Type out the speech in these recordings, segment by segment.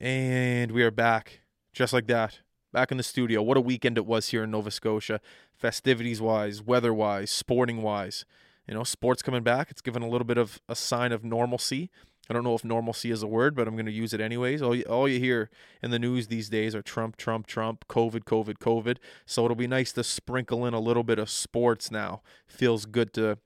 And we are back, just like that. Back in the studio. What a weekend it was here in Nova Scotia, festivities wise, weather wise, sporting wise. You know, sports coming back. It's given a little bit of a sign of normalcy. I don't know if normalcy is a word, but I'm going to use it anyways. All you, all you hear in the news these days are Trump, Trump, Trump, COVID, COVID, COVID. So it'll be nice to sprinkle in a little bit of sports now. Feels good to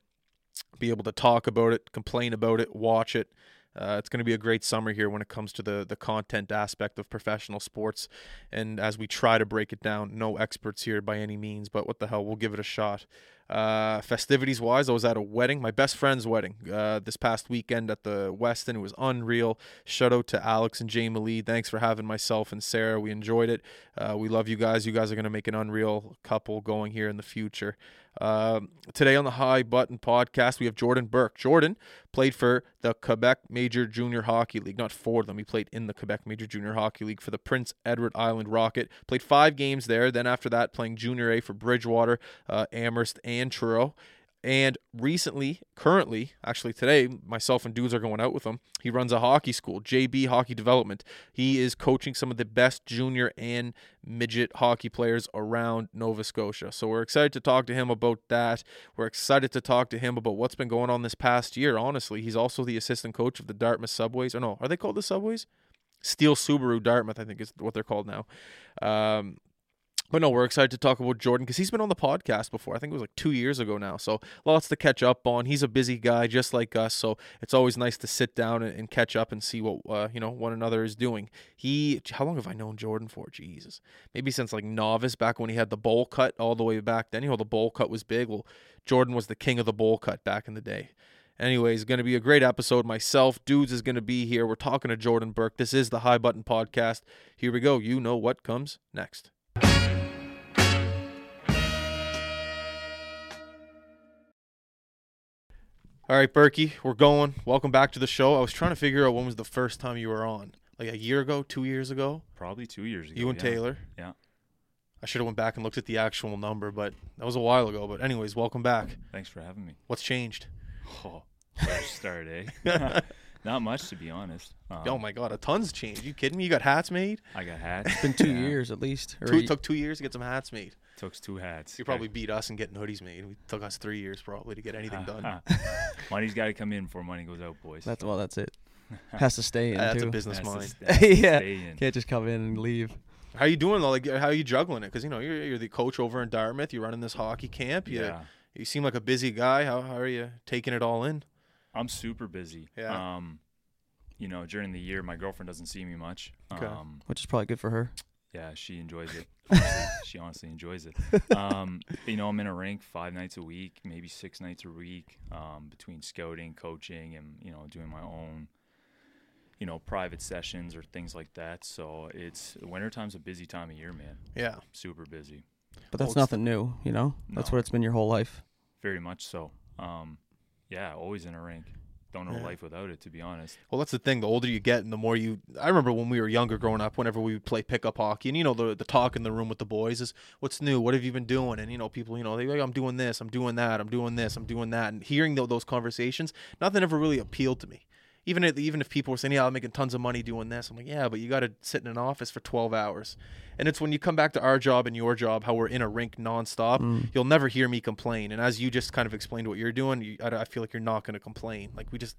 be able to talk about it, complain about it, watch it. Uh, it's going to be a great summer here when it comes to the the content aspect of professional sports, and as we try to break it down, no experts here by any means, but what the hell, we'll give it a shot. Uh, festivities wise, I was at a wedding, my best friend's wedding, uh, this past weekend at the Westin. It was unreal. Shout out to Alex and Jamie Lee. Thanks for having myself and Sarah. We enjoyed it. Uh, we love you guys. You guys are going to make an unreal couple going here in the future. Uh, today on the High Button podcast, we have Jordan Burke. Jordan played for the Quebec Major Junior Hockey League, not for them. He played in the Quebec Major Junior Hockey League for the Prince Edward Island Rocket. Played five games there. Then after that, playing Junior A for Bridgewater, uh, Amherst, and Truro. And recently, currently, actually today, myself and dudes are going out with him. He runs a hockey school, JB Hockey Development. He is coaching some of the best junior and midget hockey players around Nova Scotia. So we're excited to talk to him about that. We're excited to talk to him about what's been going on this past year. Honestly, he's also the assistant coach of the Dartmouth Subways. Or no, are they called the Subways? Steele Subaru Dartmouth, I think is what they're called now. Um, but no, we're excited to talk about Jordan because he's been on the podcast before. I think it was like two years ago now. So lots to catch up on. He's a busy guy just like us. So it's always nice to sit down and, and catch up and see what uh, you know one another is doing. He, how long have I known Jordan for? Jesus, maybe since like novice back when he had the bowl cut all the way back then. You know the bowl cut was big. Well, Jordan was the king of the bowl cut back in the day. Anyways, going to be a great episode. Myself, dudes, is going to be here. We're talking to Jordan Burke. This is the High Button Podcast. Here we go. You know what comes next. All right, Berkey, we're going. Welcome back to the show. I was trying to figure out when was the first time you were on. Like a year ago, two years ago. Probably two years ago. You and yeah. Taylor. Yeah. I should have went back and looked at the actual number, but that was a while ago. But anyways, welcome back. Thanks for having me. What's changed? Oh, fresh start, eh? Not much, to be honest. Um, oh my god, a ton's changed. you kidding me? You got hats made? I got hats. It's been two Yeah. years at least. Two, it took two years to get some hats made. Took two hats. You probably beat us in getting hoodies made. It took us three years probably to get anything done. Money's got to come in before money goes out, boys. that's well, that's it. Has to stay in That's a business Has to mind. st- Yeah. stay in. Can't just come in and leave. How you doing though? Like, how are you juggling it? Because you know you're, you're the coach over in Dartmouth. You're running this hockey camp. You Yeah. you seem like a busy guy. How how are you taking it all in? I'm super busy. Yeah. Um, you know, during the year, my girlfriend doesn't see me much. Okay. Um, Which is probably good for her. Yeah, she enjoys it. Honestly, she honestly enjoys it. Um, you know, I'm in a rink five nights a week, maybe six nights a week, um, between scouting, coaching, and you know, doing my own, you know, private sessions or things like that. So it's wintertime's a busy time of year, man. Yeah. Super busy, But that's it's- nothing new, you know? That's No. what it's been your whole life. very much so. Um, yeah, always in a rink. Don't know Yeah. life without it, to be honest. Well, that's the thing. The older you get, and the more you. I remember when we were younger, growing up. Whenever we would play pickup hockey, and you know the the talk in the room with the boys is, "What's new? What have you been doing?" And you know people, you know, they like, "I'm doing this, I'm doing that, I'm doing this, I'm doing that." And hearing tho- those conversations, nothing ever really appealed to me. Even if, even if people were saying, "Yeah, I'm making tons of money doing this," I'm like, "Yeah, but you got to sit in an office for 12 hours." And it's when you come back to our job and your job, how we're in a rink nonstop. Mm. You'll never hear me complain. And as you just kind of explained what you're doing, you, I, I feel like you're not going to complain. Like we just,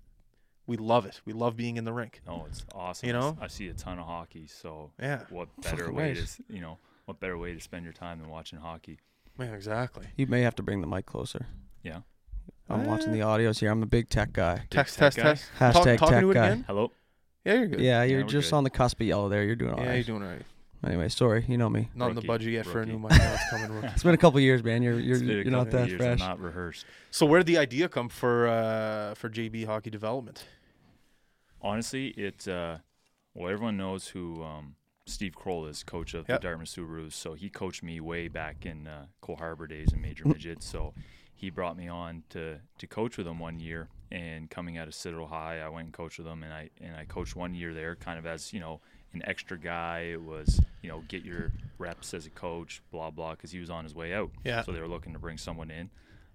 we love it. We love being in the rink. No, it's awesome. You know? I see a ton of hockey. So Yeah. what better Fucking way right. to, you know, what better way to spend your time than watching hockey? Yeah, exactly. You may have to bring the mic closer. Yeah. I'm watching Eh. the audios here. I'm a big tech guy. Text, tech test, guy? test. Hashtag talking tech to it guy. again? Hello. Yeah, you're good. Yeah, you're we're just good. on the cusp of yellow there. You're doing all Yeah, right. you're doing all right. Anyway, sorry. You know me. Not in the Rookie, budget yet for a rookie. new mic. It's coming. rookie. It's been a couple years, man. You're you're It's been a you're not couple that years, I'm fresh. not rehearsed. So where did the idea come for uh, for JB Hockey Development? Honestly, it. Uh, well, everyone knows who um, Steve Kroll is, coach of Yep. the Dartmouth Subarus. So he coached me way back in uh, Cole Harbor days in Major Midget. So he brought me on to to coach with him one year. And coming out of Citadel High, I went and coached with him, and I and I coached one year there, kind of as you know an extra guy. It was you know get your reps as a coach, blah blah, because he was on his way out. Yeah. So they were looking to bring someone in,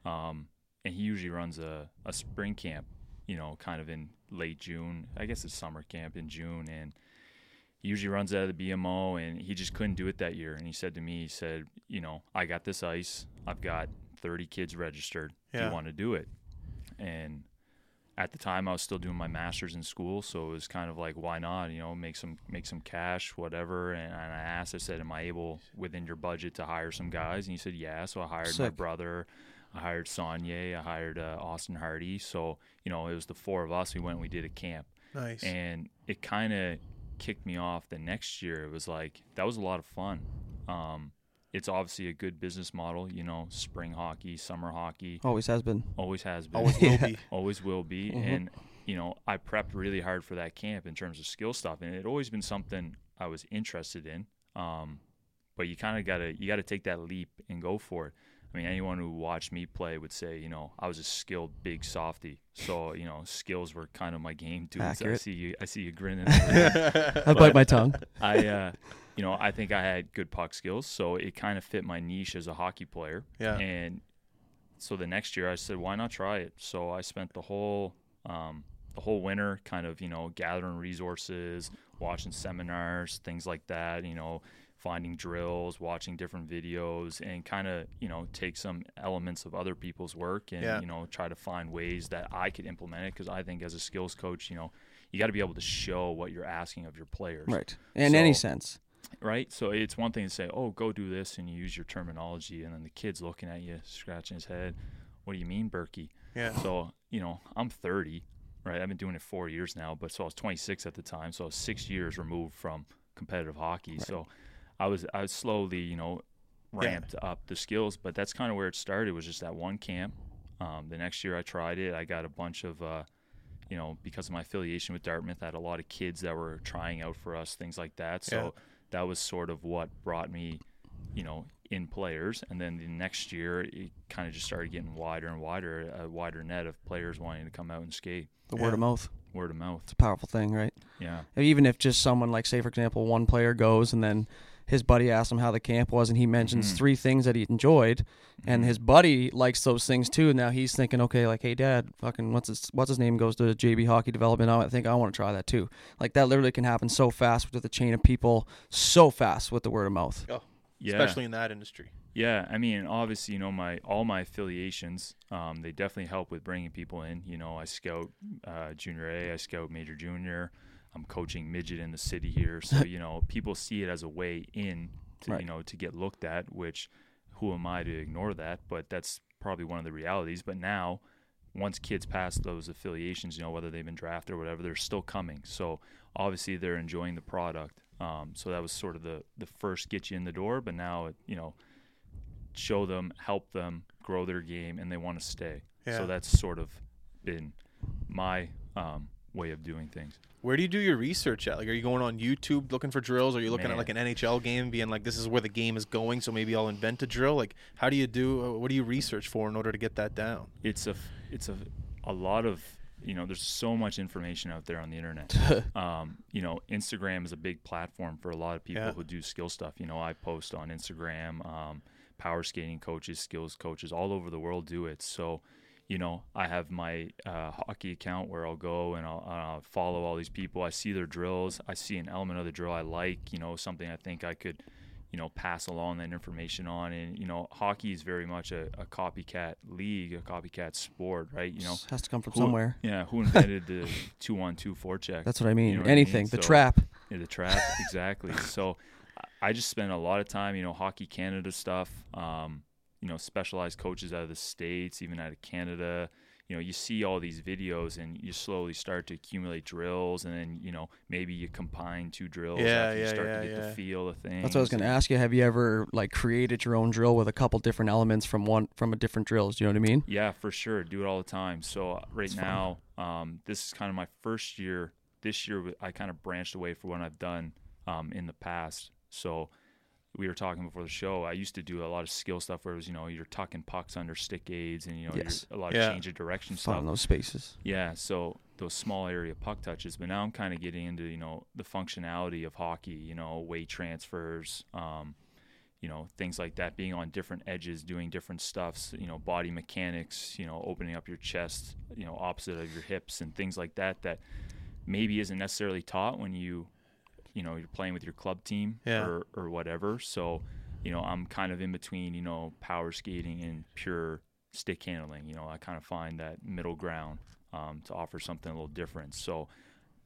um, and he usually runs a, a spring camp, you know, kind of in late June. I guess it's summer camp in June, and he usually runs out of the BMO, and he just couldn't do it that year. And he said to me, he said, you know, I got this ice. I've got 30 kids registered. Do Yeah. you want to do it? And at the time, I was still doing my master's in school, so it was kind of like, why not? You know, make some make some cash, whatever. And, and I asked, I said, am I able within your budget to hire some guys? And he said, yeah. So I hired my brother. I hired Sonye. I hired uh, Austin Hardy. So you know, it was the four of us. We went. and We did a camp Nice. and it kind of kicked me off the next year it was like that was a lot of fun um, it's obviously a good business model you know spring hockey summer hockey Always has been. always has been Always will be. always will be Mhm. and you know i prepped really hard for that camp in terms of skill stuff and it always been something i was interested in um, but you kind of gotta you gotta take that leap and go for it i mean anyone who watched me play would say you know i was a skilled big softy so you know skills were kind of my game too So i see you i see you grinning I bite my tongue. I, uh, you know, I think I had good puck skills, so it kind of fit my niche as a hockey player. Yeah. And so the next year, I said, why not try it? So I spent the whole, um, the whole winter, kind of, you know, gathering resources, watching seminars, things like that. You know, finding drills, watching different videos, and kind of, you know, take some elements of other people's work and Yeah. you know try to find ways that I could implement it. Because I think as a skills coach, you know. You got to be able to show what you're asking of your players Right. In any sense. right? So it's one thing to say, "Oh, go do this," and you use your terminology, and then the kid's looking at you, scratching his head. What do you mean, Berkey? yeah. So you know, I'm 30, right? I've been doing it four years now, but so I was 26 at the time, so I was six years removed from competitive hockey. So I was I was slowly, you know, Yeah. ramped up the skills, but that's kind of where it started. Was just that one camp. Um, the next year I tried it. I got a bunch of uh, you know, because of my affiliation with Dartmouth, I had a lot of kids that were trying out for us, things like that. So that was sort of what brought me, you know, in players. And then the next year, it kind of just started getting wider and wider, a wider net of players wanting to come out and skate. The Yeah. word of mouth. Word of mouth. It's a powerful thing, right? Yeah. Even if just someone like say for example, one player goes and then his buddy asks him how the camp was and he mentions Mhm. three things that he enjoyed and Mhm. his buddy likes those things too. And Now he's thinking, okay, like, hey dad, fucking what's his what's his name goes to JB hockey development. I think I want to try that too. Like that literally can happen so fast with the chain of people, so fast with the word of mouth. Oh, yeah. Especially in that industry. Yeah, I mean, obviously, you know, my all my affiliations, um, they definitely help with bringing people in. You know, I scout uh, junior A, I scout major junior. I'm coaching midget in the city here, so you know, people see it as a way in to Right. you know to get looked at. Which, who am I to ignore that? But that's probably one of the realities. But now, once kids pass those affiliations, you know, whether they've been drafted or whatever, they're still coming. So obviously, they're enjoying the product. Um, so that was sort of the the first get you in the door. But now, it, you know show them, help them grow their game, and they want to stay. Yeah. So that's sort of been my um, way of doing things. Where do you do your research at? Like, are you going on YouTube looking for drills? Are you looking at like an NHL game, being like, "This is where the game is going," so maybe I'll invent a drill? Like, how do you do? Uh, what do you research for in order to get that down? It's a, it's a a lot of you know there's so much information out there on the internet. um, you know, Instagram is a big platform for a lot of people Yeah. who do skill stuff. You know, I post on Instagram. Um, power skating coaches, skills coaches all over the world do it. So, you know, I have my uh, hockey account where I'll go and I'll, follow all these people. I see their drills. I see an element of the drill I like. You know, something I think I could, you know, pass along that information on. And you know, hockey is very much a, a copycat league, a copycat sport, right? You know, has to come from who- somewhere. Yeah, who invented the two-one-two forecheck? That's what I mean. know what I mean? Anything. The So- trap. Yeah, the trap, exactly. So I- I just spend a lot of time, you know, Hockey Canada stuff, um, you know, specialized coaches out of the States, even out of Canada. You know, you see all these videos and you slowly start to accumulate drills and then, you know, maybe you combine two drills Yeah, after you yeah, start yeah, to get yeah. the feel of things. That's what I was going to ask you. Have you ever like created your own drill with a couple different elements from one from a different drills? Do you know what I mean? Yeah, for sure. Do it all the time. So uh, right It's now, um, this is kind of my first year. This year, I kind of branched away from what I've done um, in the past. So we were talking before the show. I used to do a lot of skill stuff where it was, you know, you're tucking pucks under stick aids and you know, Yes. a lot Yeah. of change of direction Fun stuff. in those spaces. Yeah, so those small area puck touches, but now I'm kind of getting into you know the functionality of hockey, you know, weight transfers, um, you know, things like that, being on different edges, doing different stuffs, you know, body mechanics, you know, opening up your chest, you know, opposite of your hips and things like that that maybe isn't necessarily taught when you you know you're playing with your club team Yeah. or or whatever. So you know I'm kind of in between you know power skating and pure stick handling. You know I kind of find that middle ground um, to offer something a little different. So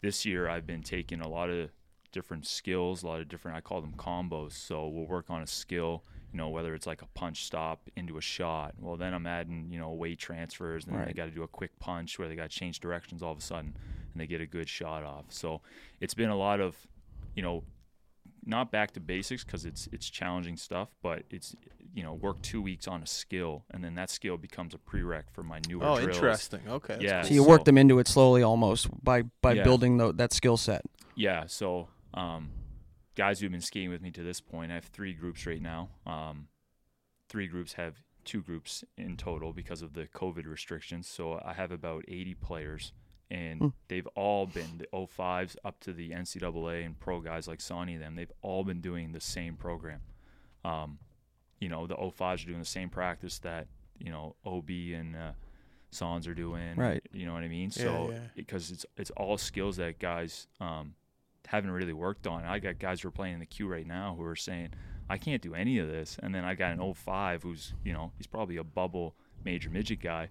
this year I've been taking a lot of different skills, a lot of different I call them combos. So we'll work on a skill, you know, whether it's like a punch stop into a shot. Well, then I'm adding, you know, weight transfers, and then they Right. got to do a quick punch where they got to change directions all of a sudden, and they get a good shot off. So it's been a lot of, you know, not back to basics because it's it's challenging stuff, but it's you know work two weeks on a skill, and then that skill becomes a prereq for my newer Oh, drills. interesting. Okay. that's Yeah. So cool. you work them into it slowly, almost by by Yeah. building the, that skill set. Yeah, so um, guys who've been skiing with me to this point, I have three groups right now. Um, three groups have two groups in total because of the COVID restrictions. So I have about 80 players, and Hmm. they've all been the 05s up to the NCAA and pro guys like Sonny and them. They've all been doing the same program. Um, you know, the 05s are doing the same practice that you know OB and uh, Sons are doing. Right. You know what I mean? Yeah, So yeah. because it's it's all skills that guys um, haven't really worked on. I got guys who are playing in the Q right now who are saying, I can't do any of this. And then I got an 05 who's, you know, he's probably a bubble major midget guy,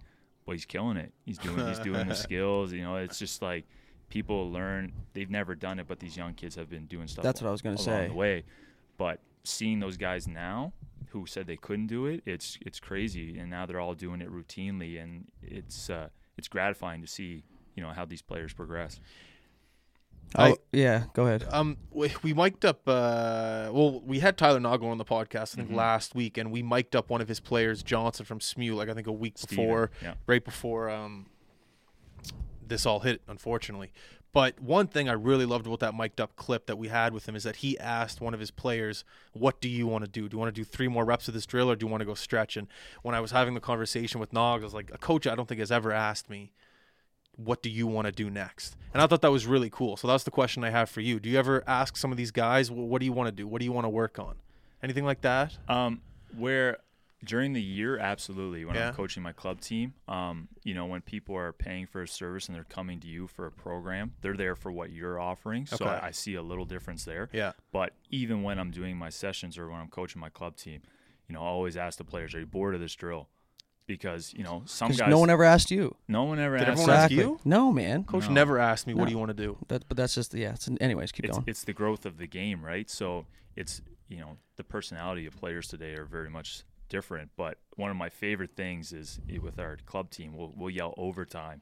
but he's killing it. He's doing he's doing the skills. You know, it's just like people learn they've never done it, but these young kids have been doing stuff. That's what I was gonna say. the way. But seeing those guys now who said they couldn't do it, it's it's crazy. And now they're all doing it routinely and it's uh, it's gratifying to see, you know, how these players progress. I- oh, yeah, go ahead. Um, we, we mic'd up. Uh, well, we had Tyler Nago on the podcast I think Mhm. last week, and we mic'd up one of his players, Johnson from SMU, like I think a week Steven, before, yeah. right before um, this all hit, unfortunately. But one thing I really loved about that mic'd up clip that we had with him is that he asked one of his players, "What do you want to do? Do you want to do three more reps of this drill, or do you want to go stretch?" And when I was having the conversation with Nog, I was like, "A coach I don't think has ever asked me." What do you want to do next? And I thought that was really cool. So that's the question I have for you. Do you ever ask some of these guys, "Wh- what do you want to do? What do you want to work on? Anything like that? Um, where during the year, absolutely. When Yeah. I'm coaching my club team, um, you know, when people are paying for a service and they're coming to you for a program, they're there for what you're offering. So Okay. I, I see a little difference there. Yeah. But even when I'm doing my sessions or when I'm coaching my club team, you know, I always ask the players, "Are you bored of this drill?" Because you know, some guys, no one ever asked you. no one ever Did asks. everyone ask Exactly. you? No, man. Coach No. never asked me, what do you want to do? That, but that's just yeah. It's, anyways, keep it's, going. it's the growth of the game, right? So it's you know the personality of players today are very much different. But one of my favorite things is i- with our club team, we'll we'll yell overtime,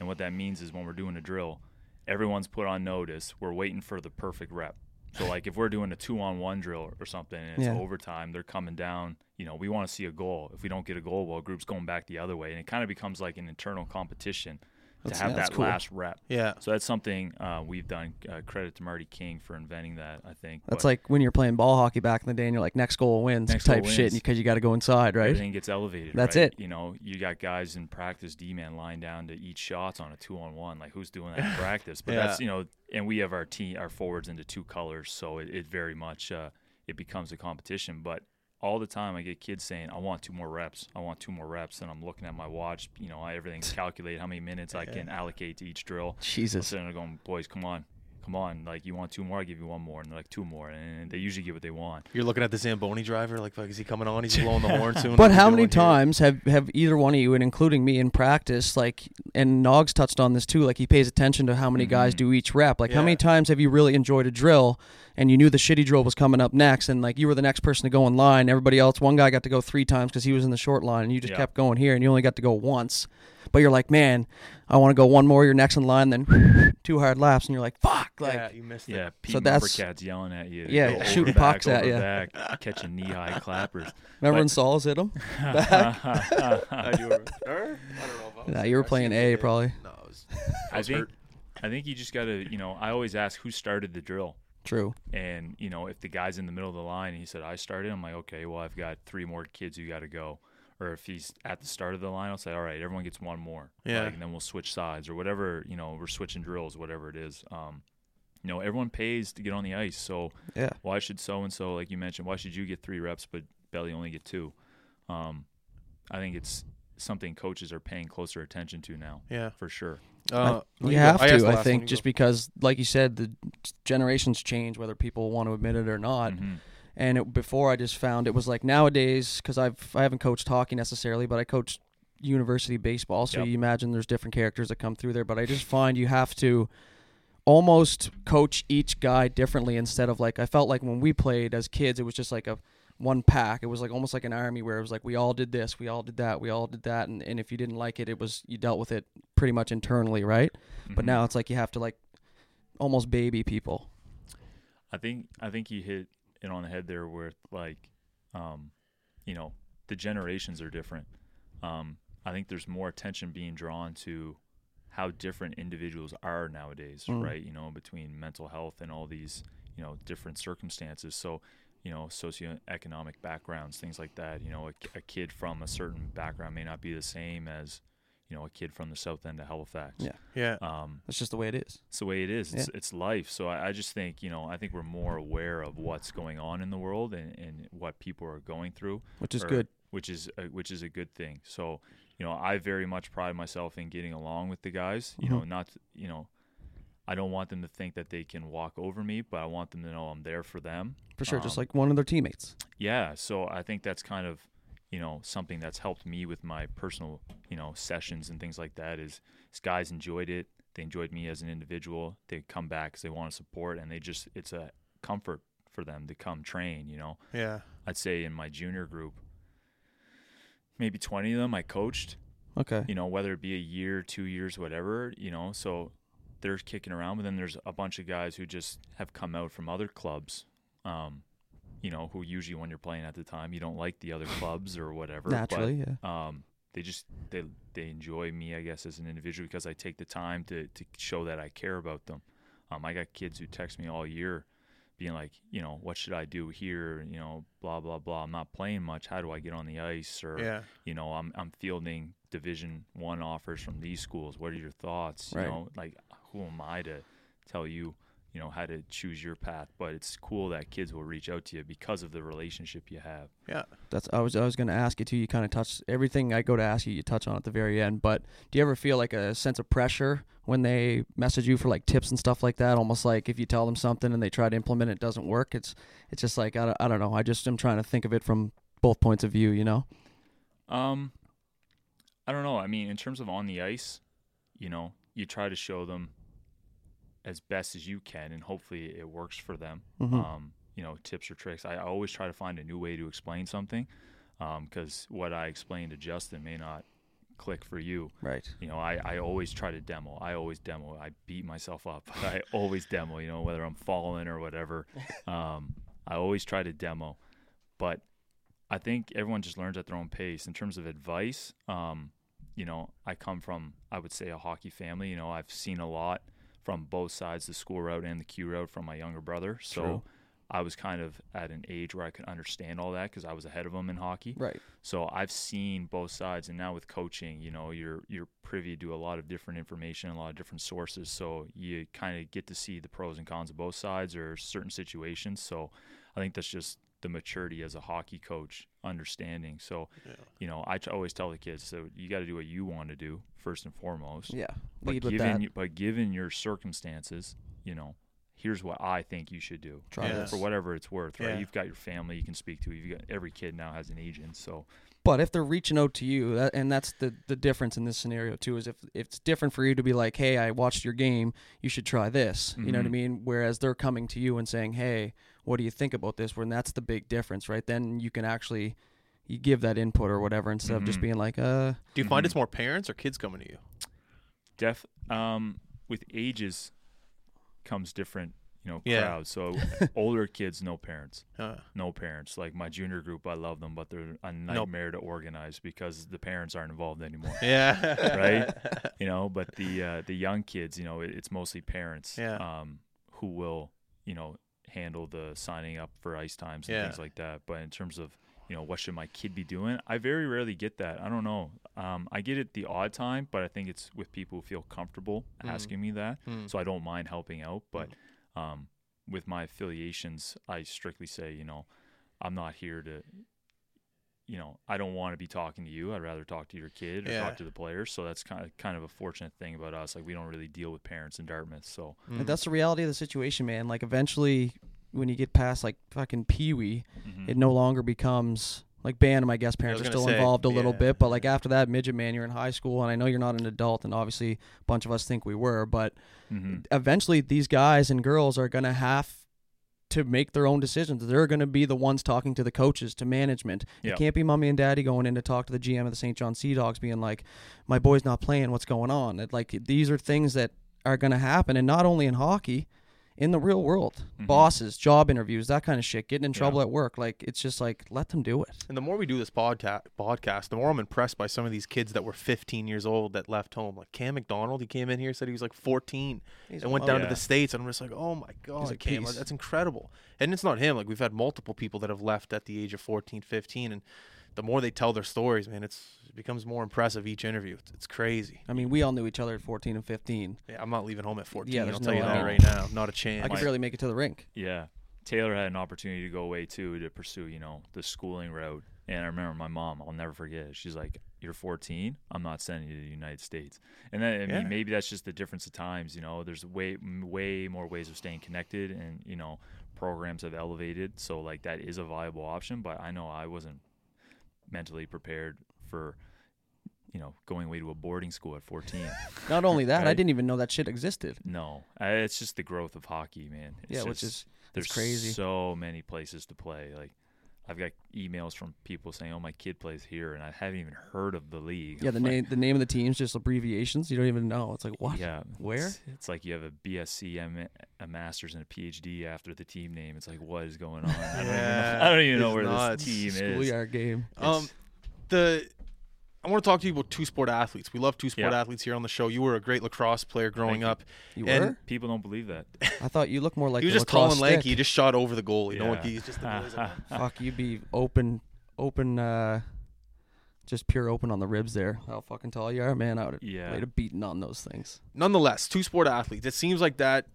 and what that means is when we're doing a drill, everyone's put on notice. We're waiting for the perfect rep. So like if we're doing a two on one drill or something and it's Yeah. overtime, they're coming down. You know, we want to see a goal. If we don't get a goal, well, group's going back the other way, and it kind of becomes like an internal competition That's- to have that cool. last rep. Yeah. So that's something uh, we've done. Uh, credit to Marty King for inventing that. I think That's But like when you're playing ball hockey back in the day, and you're like, next goal wins Next type goal shit, because you got to go inside, right? everything gets elevated. That's right? it. You know, you got guys in practice, D man lying down to eat shots on a two on one. Like who's doing that in practice? But Yeah. that's you know, and we have our team, our forwards into two colors, so it, it very much uh, it becomes a competition. But all the time, I get kids saying, "I want two more reps. I want two more reps," and I'm looking at my watch. You know, I, everything's calculated how many minutes I can allocate to each drill. Jesus. And I'm Jesus. sitting there going, "Boys, come on." Come on, like you want two more, I give you one more, and they're like two more, and they usually get what they want. You're looking at the Zamboni driver, like, fuck, is he coming on? He's blowing the horn soon. But how many doing here? times have, have either one of you, and including me in practice, like, and Noggs touched on this too, like he pays attention to how many guys Mhm. do each rep. Like, how many times have you really enjoyed a drill and you knew the shitty drill was coming up next, and like you were the next person to go in line? Everybody else, one guy got to go three times because he was in the short line, and you just Yeah. kept going here, and you only got to go once. But you're like, man, I want to go one more. You're next in line, then two hard laps, and you're like, fuck, like. yeah, you missed Yeah, it. Pete So that's- cats yelling at you. Yeah, Go shooting back, pucks at over ya. back, catching knee-high clappers. Remember But- when Saul's hit him? Uh-huh. I, do remember. I don't know if I was Nah, you were playing A probably. No, it was, I was think. I think you just gotta, you know, I always ask who started the drill, True. and you know, if the guy's in the middle of the line and he said I started, I'm like, okay, well, I've got three more kids who got to go. Or if he's at the start of the line, I'll say, all right, everyone gets one more. Yeah. Like, and then we'll switch sides or whatever. You know, we're switching drills, whatever it is. Um, you know, everyone pays to get on the ice, so Yeah. why should so and so, like you mentioned, why should you get three reps but Belly only get two? Um, I think it's something coaches are paying closer attention to now, Yeah. for sure. Uh, you have I asked to, the I think, just you because, like you said, the generations change, whether people want to admit it or not. Mhm. And it, before, I just found it was like nowadays, because I've I haven't coached hockey necessarily, but I coached university baseball, so Yep. you imagine there's different characters that come through there. But I just find you have to almost coach each guy differently instead of like I felt like when we played as kids, it was just like a one pack. It was like almost like an army where it was like we all did this, we all did that, we all did that, and, and if you didn't like it, it was you dealt with it pretty much internally, right? But Mhm. now it's like you have to like almost baby people. I think I think you hit it on the head there with like, um, you know, the generations are different. Um, I think there's more attention being drawn to how different individuals are nowadays, Mm. right? You know, between mental health and all these, you know, different circumstances. So, you know, socioeconomic backgrounds, things like that. You know, a, a kid from a certain background may not be the same as, you know, a kid from the south end of Halifax. Yeah. Yeah. Um, That's just the way it is. it's the way it is. It's, it's life. So I, I just think, you know, I think we're more aware of what's going on in the world and, and what people are going through, Which is or- good. which is a, which is a good thing. So, you know, I very much pride myself in getting along with the guys. You know, Mhm. not you know, I don't want them to think that they can walk over me, but I want them to know I'm there for them. For sure, just Um, like one of their teammates. Yeah, so I think that's kind of, you know, something that's helped me with my personal, you know, sessions and things like that. Is, is guys enjoyed it. They enjoyed me as an individual. They come back because they want to support, and they just it's a comfort for them to come train. You know, Yeah. I'd say in my junior group, maybe twenty of them I coached. Okay. You know, whether it be a year, two years, whatever. You know, so they're kicking around, but then there's a bunch of guys who just have come out from other clubs. Um, you know, who usually when you're playing at the time, you don't like the other clubs or whatever. Naturally, yeah. Um, they just they they enjoy me, I guess, as an individual because I take the time to to show that I care about them. Um, I got kids who text me all year, being like, you know, what should I do here? You know, blah blah blah. I'm not playing much. How do I get on the ice? Or Yeah. you know, I'm I'm fielding Division One offers from these schools. What are your thoughts? Right. You know, like who am I to tell you, you know, how to choose your path? But it's cool that kids will reach out to you because of the relationship you have. Yeah. That's I was I was going to ask you too. You kind of touch everything I go to ask you. You touch on at the very end. But do you ever feel like a sense of pressure when they message you for like tips and stuff like that? Almost like if you tell them something and they try to implement it, it doesn't work. It's it's just like I don't, I don't know. I just am trying to think of it from both points of view. You know. Um, I don't know. I mean, in terms of on the ice, you know, you try to show them as best as you can, and hopefully it works for them. Mhm. Um, you know, tips or tricks. I always try to find a new way to explain something, because what I explained to Justin may not click for you. Right. You know, I, I always try to demo. I always demo. I beat myself up, but I always demo, you know, whether I'm falling or whatever. Um, I always try to demo. But I think everyone just learns at their own pace. In terms of advice, um, you know, I come from, I would say, a hockey family. You know, I've seen a lot from both sides, the school route and the Q route from my younger brother. So True. I was kind of at an age where I could understand all that because I was ahead of them in hockey. Right. So I've seen both sides, and now with coaching, you know, you're you're privy to a lot of different information, a lot of different sources. So you kind of get to see the pros and cons of both sides or certain situations. So I think that's just the maturity as a hockey coach, understanding. So Yeah. you know, I t- always tell the kids, so you got to do what you want to do first and foremost. Yeah. But with given that. but given your circumstances, you know, here's what I think you should do Try this. for whatever it's worth. Right? Yeah. You've got your family you can speak to. You've got every kid now has an agent, so. But if they're reaching out to you, that, and that's the the difference in this scenario too, is if, if it's different for you to be like, hey, I watched your game, you should try this. You know what I Mhm. mean? Whereas they're coming to you and saying, hey, what do you think about this? When that's the big difference, right? Then you can actually you give that input or whatever instead of just Mhm. being like, uh, Do you find Mhm. it's more parents or kids coming to you? Def um with ages comes different, you know, Yeah. crowds. So older kids, no parents. Uh, No parents. Like my junior group, I love them, but they're a nightmare to organize because the parents aren't involved anymore. yeah. Right? you know, but the uh, the young kids, you know, it, it's mostly parents Yeah. um who will, you know, handle the signing up for ice times and Yeah. things like that. But in terms of you know, what should my kid be doing? I very rarely get that. I don't know. Um, I get it the odd time, but I think it's with people who feel comfortable Mm. asking me that. Mm. So I don't mind helping out. But um, with my affiliations, I strictly say, you know, I'm not here to, you know, I don't want to be talking to you. I'd rather talk to your kid or Yeah. talk to the players. So that's kind of kind of a fortunate thing about us. Like we don't really deal with parents in Dartmouth. So Mm. And that's the reality of the situation, man. Like eventually, when you get past like fucking Pee Wee, mhm. it no longer becomes like Bantam. I guess parents are still say, involved a little bit, but like after that midget man, you're in high school, and I know you're not an adult, and obviously a bunch of us think we were, but Mhm. eventually these guys and girls are gonna have to make their own decisions. They're gonna be the ones talking to the coaches, to management. Yeah. It can't be mommy and daddy going in to talk to the GM of the Saint John Sea Dogs, being like, "My boy's not playing. What's going on?" It, like these are things that are gonna happen, and not only in hockey. In the real world, Mhm. bosses, job interviews, that kind of shit, getting in Yeah. trouble at work, like it's just like let them do it. And the more we do this podcast, podcast, the more I'm impressed by some of these kids that were 15 years old that left home. Like Cam McDonald, he came in here said he was like 14 He's and went down Yeah. to the states, and I'm just like, oh my god, a Cam, piece. that's incredible. And it's not him. Like we've had multiple people that have left at the age of 14, 15, and the more they tell their stories, man, it's it becomes more impressive each interview. It's, it's crazy. I mean, we all knew each other at 14 and 15. Yeah, I'm not leaving home at 14. Yeah, I'll there's tell no you that way. right now. Not a chance. I could barely make it to the rink. Yeah. Taylor had an opportunity to go away too to pursue, you know, the schooling route. And I remember my mom, I'll never forget it. She's like, You're 14. I'm not sending you to the United States. And then, I Yeah. mean, maybe that's just the difference of times. You know, there's way, way more ways of staying connected, and, you know, programs have elevated. So, like, that is a viable option. But I know I wasn't mentally prepared for, you know, going away to a boarding school at 14. Not only that, I Right? didn't even know that shit existed. no, uh, it's just the growth of hockey, man. It's yeah, which is there's crazy. so many places to play. Like I've got emails from people saying, "Oh, my kid plays here," and I haven't even heard of the league. yeah. The like, name the name of the team's just abbreviations. You don't even know. It's like what? Yeah, Where? It's, it's like you have a BSc, a master's, and a PhD after the team name. It's like, what is going on? I don't even Yeah, know, I don't even know where nuts. this team is. Schoolyard game. Um, the I want to talk to you about two sport athletes. We love two sport Yeah. athletes here on the show. You were a great lacrosse player growing you. up. You and- were? people don't believe that. I thought you looked more like he was just tall and lanky. stick. He just shot over the goalie. No know, Yeah. he's just the boys at home. Fuck, you'd be open, open, uh, just pure open on the ribs there. How fucking tall you are, man. I would have Yeah. laid a beating on those things. Nonetheless, two sport athletes. It seems like that.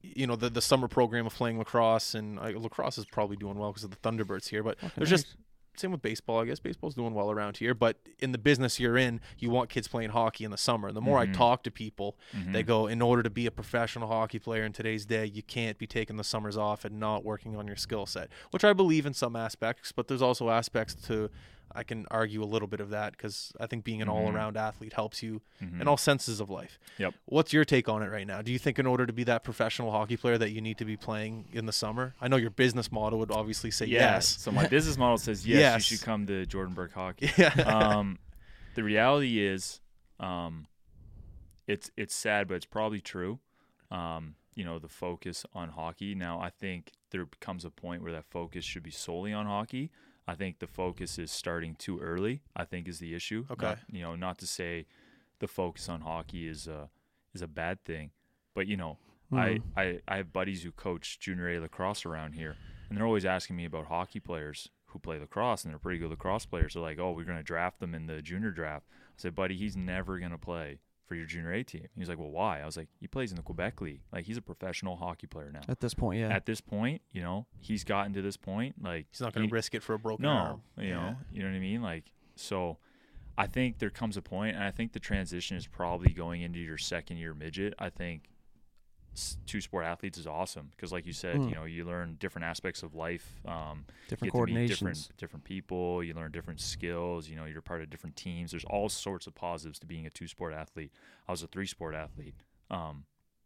You know the the summer program of playing lacrosse and uh, lacrosse is probably doing well because of the Thunderbirds here. But Fucking there's nice. just same with baseball. I guess baseball's doing well around here. But in the business you're in, you want kids playing hockey in the summer. And the more Mhm. I talk to people, Mhm. They go, in order to be a professional hockey player in today's day, you can't be taking the summers off and not working on your skill set, which I believe in some aspects, but there's also aspects to, I can argue a little bit of that because I think being an Mhm. all around athlete helps you Mhm. in all senses of life. Yep. What's your take on it right now? Do you think in order to be that professional hockey player that you need to be playing in the summer? I know your business model would obviously say Yeah, yes. So my business model says yes, Yes. you should come to Jordan Burke Hockey. Yeah. um, the reality is, um, it's it's sad, but it's probably true. Um, you know, the focus on hockey. Now, I think there becomes a point where that focus should be solely on hockey. I think the focus is starting too early. I think is the issue. Okay. Not- you know, not to say the focus on hockey is a is a bad thing, but you know, I, Mhm. I I have buddies who coach junior A lacrosse around here, and they're always asking me about hockey players who play lacrosse, and they're pretty good lacrosse players. They're like, "Oh, we're going to draft them in the junior draft." I said, "Buddy, he's never going to play for your junior A team." He's like, "Well, why?" I was like, "He plays in the Quebec League. Like, he's a professional hockey player now. At this point, yeah. At this point, you know, he's gotten to this point. Like, He's not going to risk it for a broken no, arm. you know, you know what I mean. Like, so I think there comes a point, and I think the transition is probably going into your second year midget. I think s- two sport athletes is awesome because, like you said, Mm. you know, you learn different aspects of life. Um, different you get to meet coordinations. different different people. You learn different skills. You know, you're part of different teams. There's all sorts of positives to being a two sport athlete. I was a three sport athlete. Um,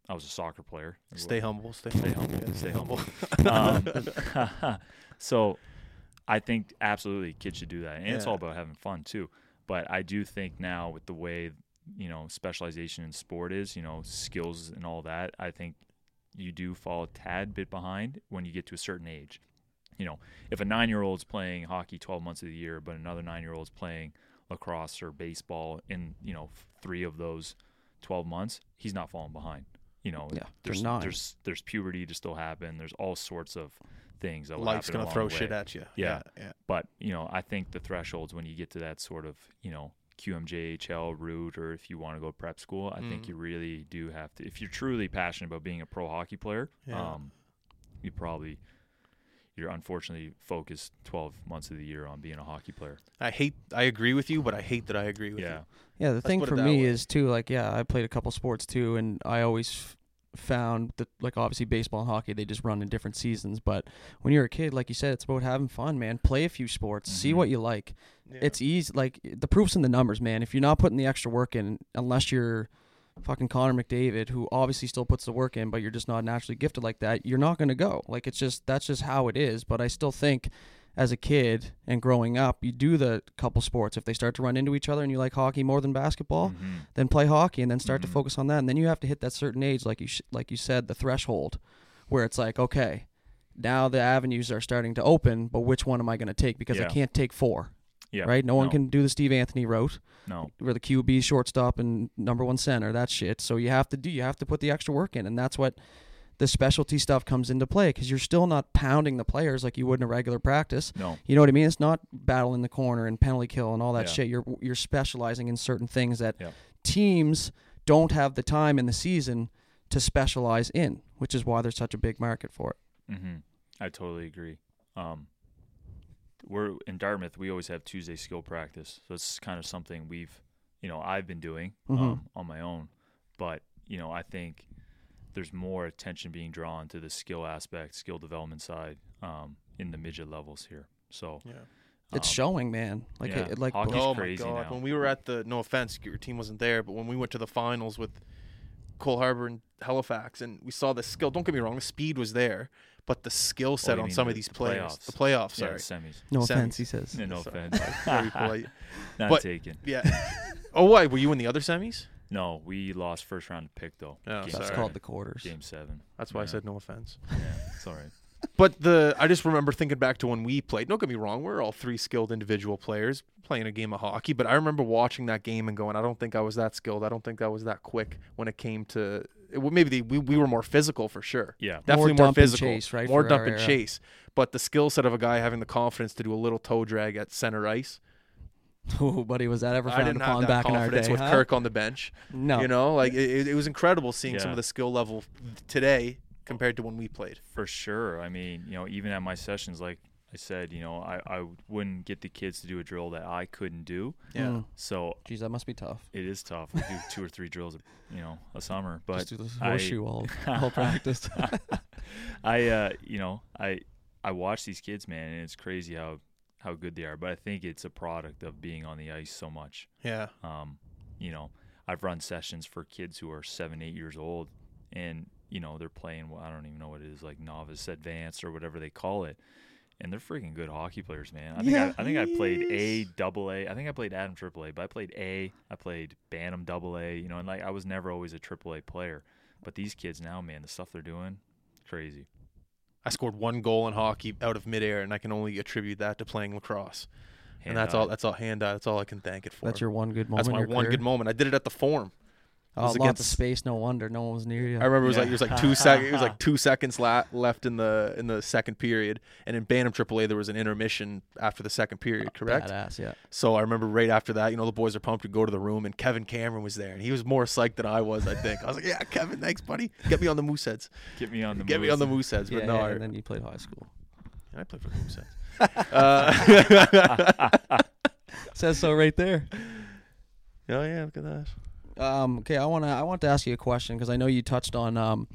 I was a soccer player. Stay humble. Stay, Stay humble. humble, yeah, stay humble. um, so I think absolutely kids should do that, and it's all about having fun too. But I do think now with the way you know specialization in sport is, you know, skills and all that, I think you do fall a tad bit behind when you get to a certain age. You know, if a nine-year-old's playing hockey 12 months of the year, but another nine-year-old's playing lacrosse or baseball in you know three of those 12 months, he's not falling behind. You know, Yeah, there's nine. there's there's puberty to still happen. There's all sorts of things that Life's going to throw shit at you. Yeah. yeah. But you know, I think the thresholds when you get to that sort of you know QMJHL route, or if you want to go prep school, I think Mhm. you really do have to. If you're truly passionate about being a pro hockey player, Yeah. um, you probably you're unfortunately focused 12 months of the year on being a hockey player. I hate. I agree with you, but I hate that I agree with Yeah. you. Yeah, yeah. the Let's thing for me way. is too like yeah, I played a couple sports too, and I always f- found that like obviously baseball and hockey they just run in different seasons, but when you're a kid, like you said, it's about having fun, man. Play a few sports, see Mhm. what you like. Yeah. It's easy, like the proof's in the numbers, man. If you're not putting the extra work in, unless you're fucking Connor McDavid, who obviously still puts the work in, but you're just not naturally gifted like that, you're not gonna go. Like it's just that's just how it is. But I still think as a kid and growing up, you do the couple sports. If they start to run into each other and you like hockey more than basketball, Mhm. then play hockey and then start Mhm. to focus on that. And then you have to hit that certain age, like you sh- like you said, the threshold, where it's like, okay, now the avenues are starting to open, but which one am I going to take? Because I can't take four, Yeah. right? No, one can do the Steve Anthony route, No. where the QB, shortstop, and number one center. That shit. So you have to do. You have to put the extra work in, and that's what the specialty stuff comes into play because you're still not pounding the players like you would in a regular practice. No. You know what I mean? It's not battle in the corner and penalty kill and all that Yeah. shit. You're you're specializing in certain things that Yeah. teams don't have the time in the season to specialize in, which is why there's such a big market for it. hmm I totally agree. Um, we're in Dartmouth. We always have Tuesday skill practice, so it's kind of something we've, you know, I've been doing Mhm. um, on my own. But you know, I think there's more attention being drawn to the skill aspect, skill development side um, in the midget levels here. So Yeah. It's um, showing, man. Like yeah, it, like hockey's oh crazy my god! now. When we were at the no offense, your team wasn't there, but when we went to the finals with Cole Harbor and Halifax, and we saw the skill. Don't get me wrong, the speed was there, but the skill set Oh, on some the- of these the players, playoffs. the playoffs. yeah, Sorry, semis. no semis. offense, he says. Yeah, no Sorry. offense. Very polite. Not But- taken. Yeah. oh, why were you in the other semis? No, we lost first round pick though. Oh, Game That's sorry. called the quarters. Game seven. That's why I Yeah. said no offense. Yeah, it's all right. But the I just remember thinking back to when we played. Don't get me wrong, we're all three skilled individual players playing a game of hockey. But I remember watching that game and going, I don't think I was that skilled. I don't think I was that quick when it came to. It, well, maybe the, we we were more physical for sure. Yeah. Definitely more, dump and physical, chase, right, More for dump our and era. chase. But the skill set of a guy having the confidence to do a little toe drag at center ice. Oh, buddy, was that ever I found didn't have upon that back in our confidence day? with huh? Kirk on the bench. No, You know, like it, it- it was incredible seeing some of the skill level today compared to when we played. For sure. I mean, you know, even at my sessions, like I said, you know, I, I wouldn't get the kids to do a drill that I couldn't do. Yeah. Mm. So Geez, that must be tough. it is tough. We do two or three drills, you know, a summer. But Just do this I- horseshoe all, all practice. I, uh, you know, I I watch these kids, man, and it's crazy how how good they are. But I think it's a product of being on the ice so much. Yeah. Um, you know, I've run sessions for kids who are seven, eight years old, and you know they're playing. Well, I don't even know what it is, like novice, advanced, or whatever they call it, and they're freaking good hockey players, man. I think Yeah, I, I think I played A, double A. I think I played Atom triple A, but I played A. I played Bantam double A. You know, and like I was never always a triple A player, but these kids now, man, the stuff they're doing, crazy. I scored one goal in hockey out of midair, and I can only attribute that to playing lacrosse. and that's all. That's all hand eye. That's all I can thank it for. That's your one good moment. That's my one career? good moment. I did it at the Forum. Oh, was lots of against- space. No wonder no one was near you. I remember it was like it was like two sec. It was like two seconds la- left in the in the second period, and in Bantam AAA there was an intermission after the second period. Correct. Badass, yeah. So I remember right after that, you know, the boys are pumped to go to the room, and Kevin Cameron was there, and he was more psyched than I was. I think I was like, "Yeah, Kevin, thanks, buddy. Get me on the Mooseheads. Get me on the Get me on the moves. Mooseheads." But yeah, no, yeah, I, and then you played high school. I played for the Mooseheads. uh, Says so right there. oh yeah, look at that. Um, okay, I want to I want to ask you a question because I know you touched on um,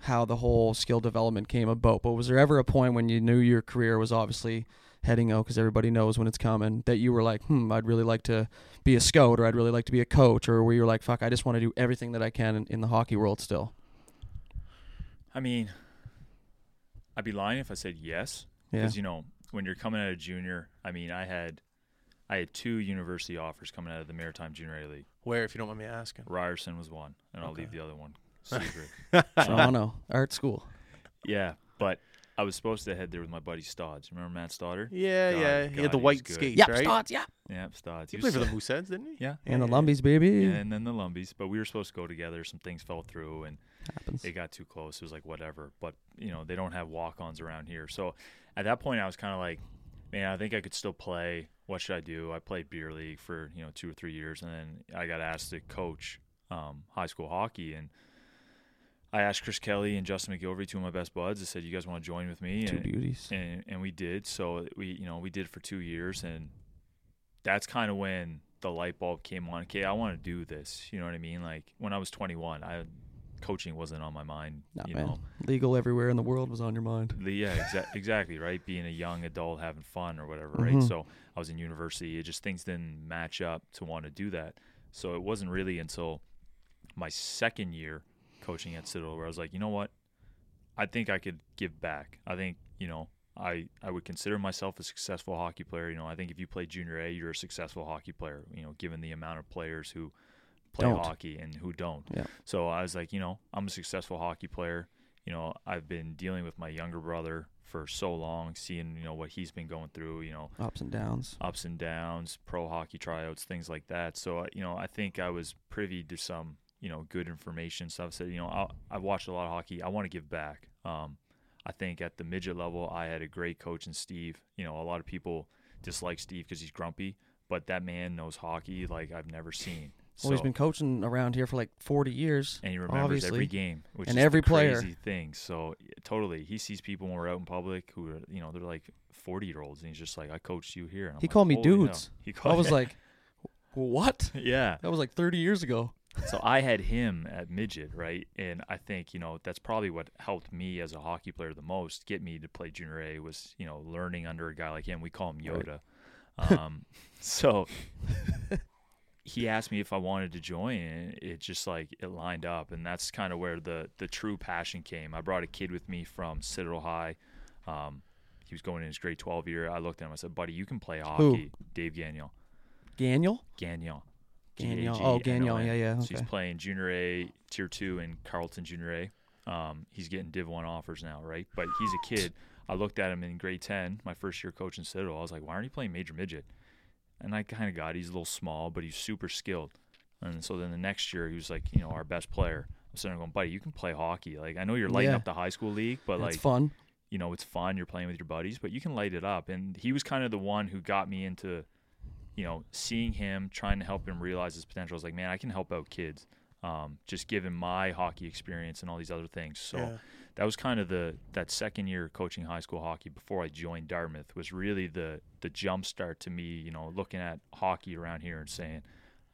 how the whole skill development came about. But was there ever a point when you knew your career was obviously heading out because everybody knows when it's coming that you were like, hmm, I'd really like to be a scout or I'd really like to be a coach or were you like, fuck, I just want to do everything that I can in, in the hockey world still? I mean, I'd be lying if I said yes. Yeah. because you know when you're coming out of junior i mean i had i had two university offers coming out of the maritime junior a league Where, if you don't mind me asking? ryerson was one and i'll Okay. leave the other one secret Toronto art school. yeah but i was supposed to head there with my buddy stodds remember matt stodder Yeah, God- yeah. He God, had the he was white good. skates, Yep, right? Stotts, yeah. yeah stodds He was played for the so- Mooseheads, didn't he? yeah And the Yeah. Lumbies, baby. yeah, and then the lumbies but we were supposed to go together some things fell through and Happens. it got too close. It was like whatever. But you know, they don't have walk-ons around here. So at that point, I was kind of like, man, I think I could still play. What should I do? I played beer league for you know two or three years, and then I got asked to coach um, high school hockey, and I asked Chris Kelly and Justin McGilvery, two of my best buds. I said, "You guys want to join with me?" Two And, beauties. and and we did. So we you know we did it for two years, and that's kind of when the light bulb came on. Okay, I want to do this. You know what I mean? Like when I was 21, I coaching wasn't on my mind. Nah, you man. know, Legal everywhere in the world was on your mind. the, yeah, exa- exactly right. Being a young adult having fun or whatever, right? Mhm. So I was in university. It just things didn't match up to want to do that. So it wasn't really until my second year coaching at Citadel where I was like, you know what? I think I could give back. I think you know I I would consider myself a successful hockey player. You know, I think if you play junior A, you're a successful hockey player. You know, given the amount of players who play Don't. hockey and who don't. Yeah. So I was like, you know, I'm a successful hockey player. You know, I've been dealing with my younger brother for so long, seeing you know what he's been going through. You know, Ups and downs. ups and downs, pro hockey tryouts, things like that. So uh, you know, I think I was privy to some you know good information. So I said, you know, I'll, I've watched a lot of hockey. I want to give back. Um, I think at the midget level, I had a great coach in Steve. You know, a lot of people dislike Steve because he's grumpy, but that man knows hockey like I've never seen. Well, he's been coaching around here for like 40 years. and he remembers every game, which And is every player. crazy thing. So totally, he sees people when we're out in public who are, you know, they're like forty year olds, and he's just like, "I coached you here." And I'm He like, called me dudes. He I was like, what? "Yeah." That was like 30 years ago. So I had him at midget, right? And I think you know that's probably what helped me as a hockey player the most, get me to play junior A was you know learning under a guy like him. We call him Right. Yoda. Um, so he asked me if I wanted to join, and it just like it lined up, and that's kind of where the the true passion came. I brought a kid with me from Citadel High. Um, he was going in his grade 12 year. I looked at him. I said, "Buddy, you can play hockey." Who? Dave Gagnon. Gagnon? Gagnon. Gagnon. Oh, Gagnon. G-A-G-N-O-N. Yeah, yeah. So he's playing Junior A, Tier Two, in Carlton Junior A. Um, he's getting Div One offers now, right? But he's a kid. I looked at him in grade ten, my first year coaching Citadel. I was like, why aren't you playing Major Midget? And I kind of got. it. He's a little small, but he's super skilled. And so then the next year, he was like, you know, our best player. I'm sitting there going, buddy, you can play hockey. Like I know you're lighting Yeah. up the high school league, but It's like fun. you know, it's fun. You're playing with your buddies, but you can light it up. And he was kind of the one who got me into, you know, seeing him, trying to help him realize his potential. I was like, man, I can help out kids. Um, just given my hockey experience and all these other things. So Yeah. That was kind of the that second year coaching high school hockey before I joined Dartmouth was really the the jump start to me. You know, looking at hockey around here and saying,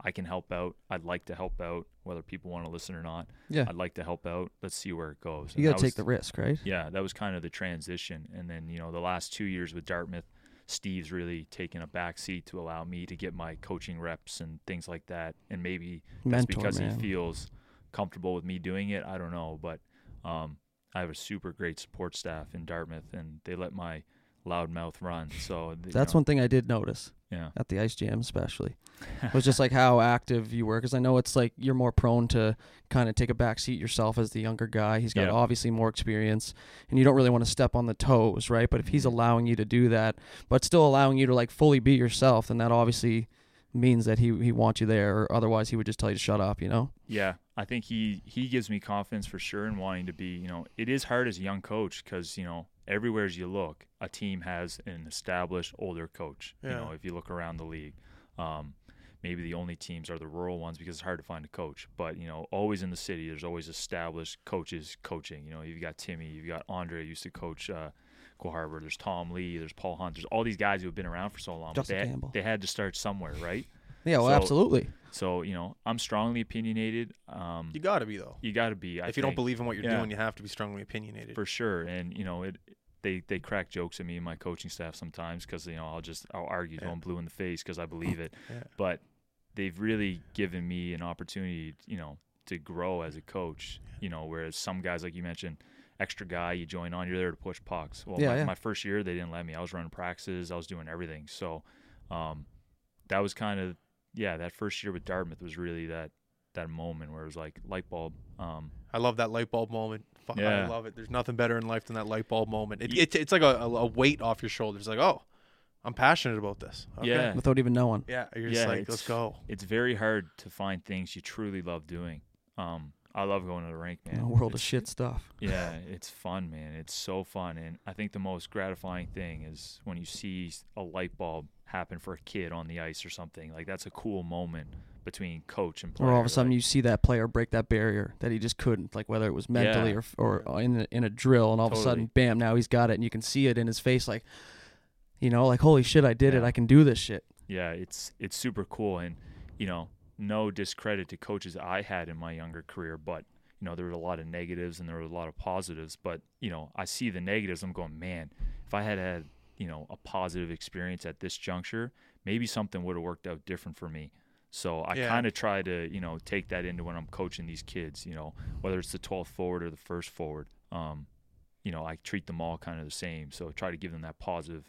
I can help out. I'd like to help out, whether people want to listen or not. Yeah. I'd like to help out. Let's see where it goes. You got to take the risk, right? yeah, that was kind of the transition. And then, you know, the last two years with Dartmouth, Steve's really taken a back seat to allow me to get my coaching reps and things like that. And maybe that's because man. he feels comfortable with me doing it. I don't know. But um, I have a super great support staff in Dartmouth, and they let my loud mouth run. So That's know, one thing I did notice Yeah. at the Ice Jam, especially. was just like how active you were because I know it's like you're more prone to kind of take a back seat yourself as the younger guy. He's got Yeah. obviously more experience and you don't really want to step on the toes, right? But if he's Mhm. allowing you to do that, but still allowing you to like fully be yourself, then that obviously means that he he wants you there or otherwise he would just tell you to shut up, you know? Yeah, I think he he gives me confidence for sure in wanting to be. You know, it is hard as a young coach because you know everywhere as you look, a team has an established older coach. You know, if you look around the league, um, maybe the only teams are the rural ones because it's hard to find a coach. But you know, always in the city, there's always established coaches coaching. You know, you've got Timmy, you've got Andre used to coach. Uh, Harbor. There's Tom Lee. There's Paul Hunt. There's all these guys who have been around for so long. but they, Campbell. they had to start somewhere, right? Yeah, well, So- absolutely. So you know, I'm strongly opinionated. Um, You got to be though. you got to be. I if you don't believe in what you're Yeah. doing, you have to be strongly opinionated. for sure, and you know it. They they crack jokes at me and my coaching staff sometimes because you know I'll just I'll argue till Yeah. I'm blue in the face because I believe it. Yeah. But they've really given me an opportunity, you know, to grow as a coach. You know, whereas some guys like you mentioned, extra guy, you join on, you're there to push pucks. Well, Yeah, my, yeah. my first year they didn't let me. I was running practices, I was doing everything. So, um, that was kind of yeah. That first year with Dartmouth was really that that moment where it was like light bulb. Um, I love that light bulb moment. Fuck, I love it. There's nothing better in life than that light bulb moment. It, it, it's like a, a, a weight off your shoulders. Like, oh, I'm passionate about this. Okay. Yeah. Without even knowing. Yeah. You're just Yeah, like, let's go. it's very hard to find things you truly love doing. Um, I love going to the rink, man. a world of shit stuff. Yeah, it's fun, man. It's so fun, and I think the most gratifying thing is when you see a light bulb happen for a kid on the ice or something. Like that's a cool moment between coach and player. Or all of a sudden like- you see that player break that barrier that he just couldn't, like whether it was mentally Yeah. or or in a, in a drill, and all of a sudden, bam, now he's got it, and you can see it in his face, like, you know, like holy shit, I did it, I can do this shit. yeah, it's it's super cool, and you know, no discredit to coaches I had in my younger career, but you know, there were a lot of negatives and there were a lot of positives. But you know, I see the negatives. I'm going, man, if I had had you know a positive experience at this juncture, maybe something would have worked out different for me. So I Yeah. kind of try to you know take that into when I'm coaching these kids. You know, whether it's the 12th forward or the first forward. Um, you know, I treat them all kind of the same. So I try to give them that positive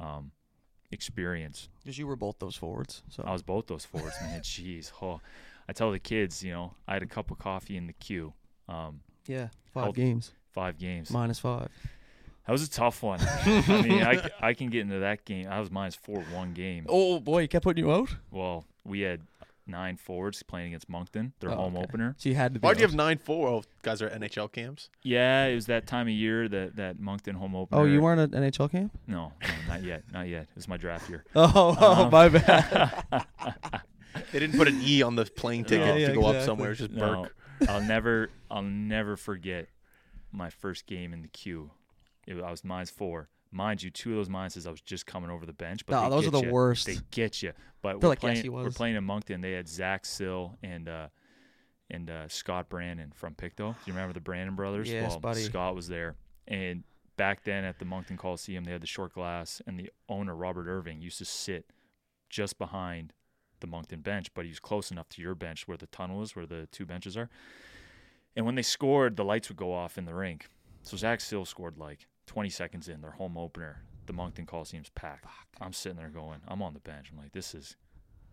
um, experience. Because you were both those forwards, so I was both those forwards, man. Jeez, oh, I tell the kids, you know, I had a cup of coffee in the Q. Um, yeah, five Health- games five games. minus five. That was a tough one. I mean, I can get into that game. I was minus four one game. Oh boy, he kept putting you out. Well, we had nine forwards playing against Moncton, their Oh, home okay. opener. So you had to. Be Why do you have nine four? Oh, guys are at NHL camps. Yeah, it was that time of year that that Moncton home opener. Oh, you weren't at NHL camp? No, no, not yet, not yet. It was my draft year. Oh, oh Um, my bad. They didn't put an E on the plane ticket No. to Yeah, go up somewhere. It's just No, Burke. I'll never, I'll never forget my first game in the Q. It, I was minus four. Mind you, two of those minuses I was just coming over the bench. But No, those are the ya. worst. They get you. But we're like, playing, we're playing in Moncton. They had Zach Sill and uh, and uh, Scott Brandon from Pictou. Do you remember the Brandon brothers? Yes, well, buddy. Scott was there, and back then at the Moncton Coliseum, they had the short glass, and the owner Robert Irving used to sit just behind the Moncton bench, but he was close enough to your bench where the tunnel is, where the two benches are. And when they scored, the lights would go off in the rink. So Zach Sill scored like 20 seconds in their home opener. The Moncton Coliseum's packed. I'm sitting there going, I'm on the bench. I'm like, this is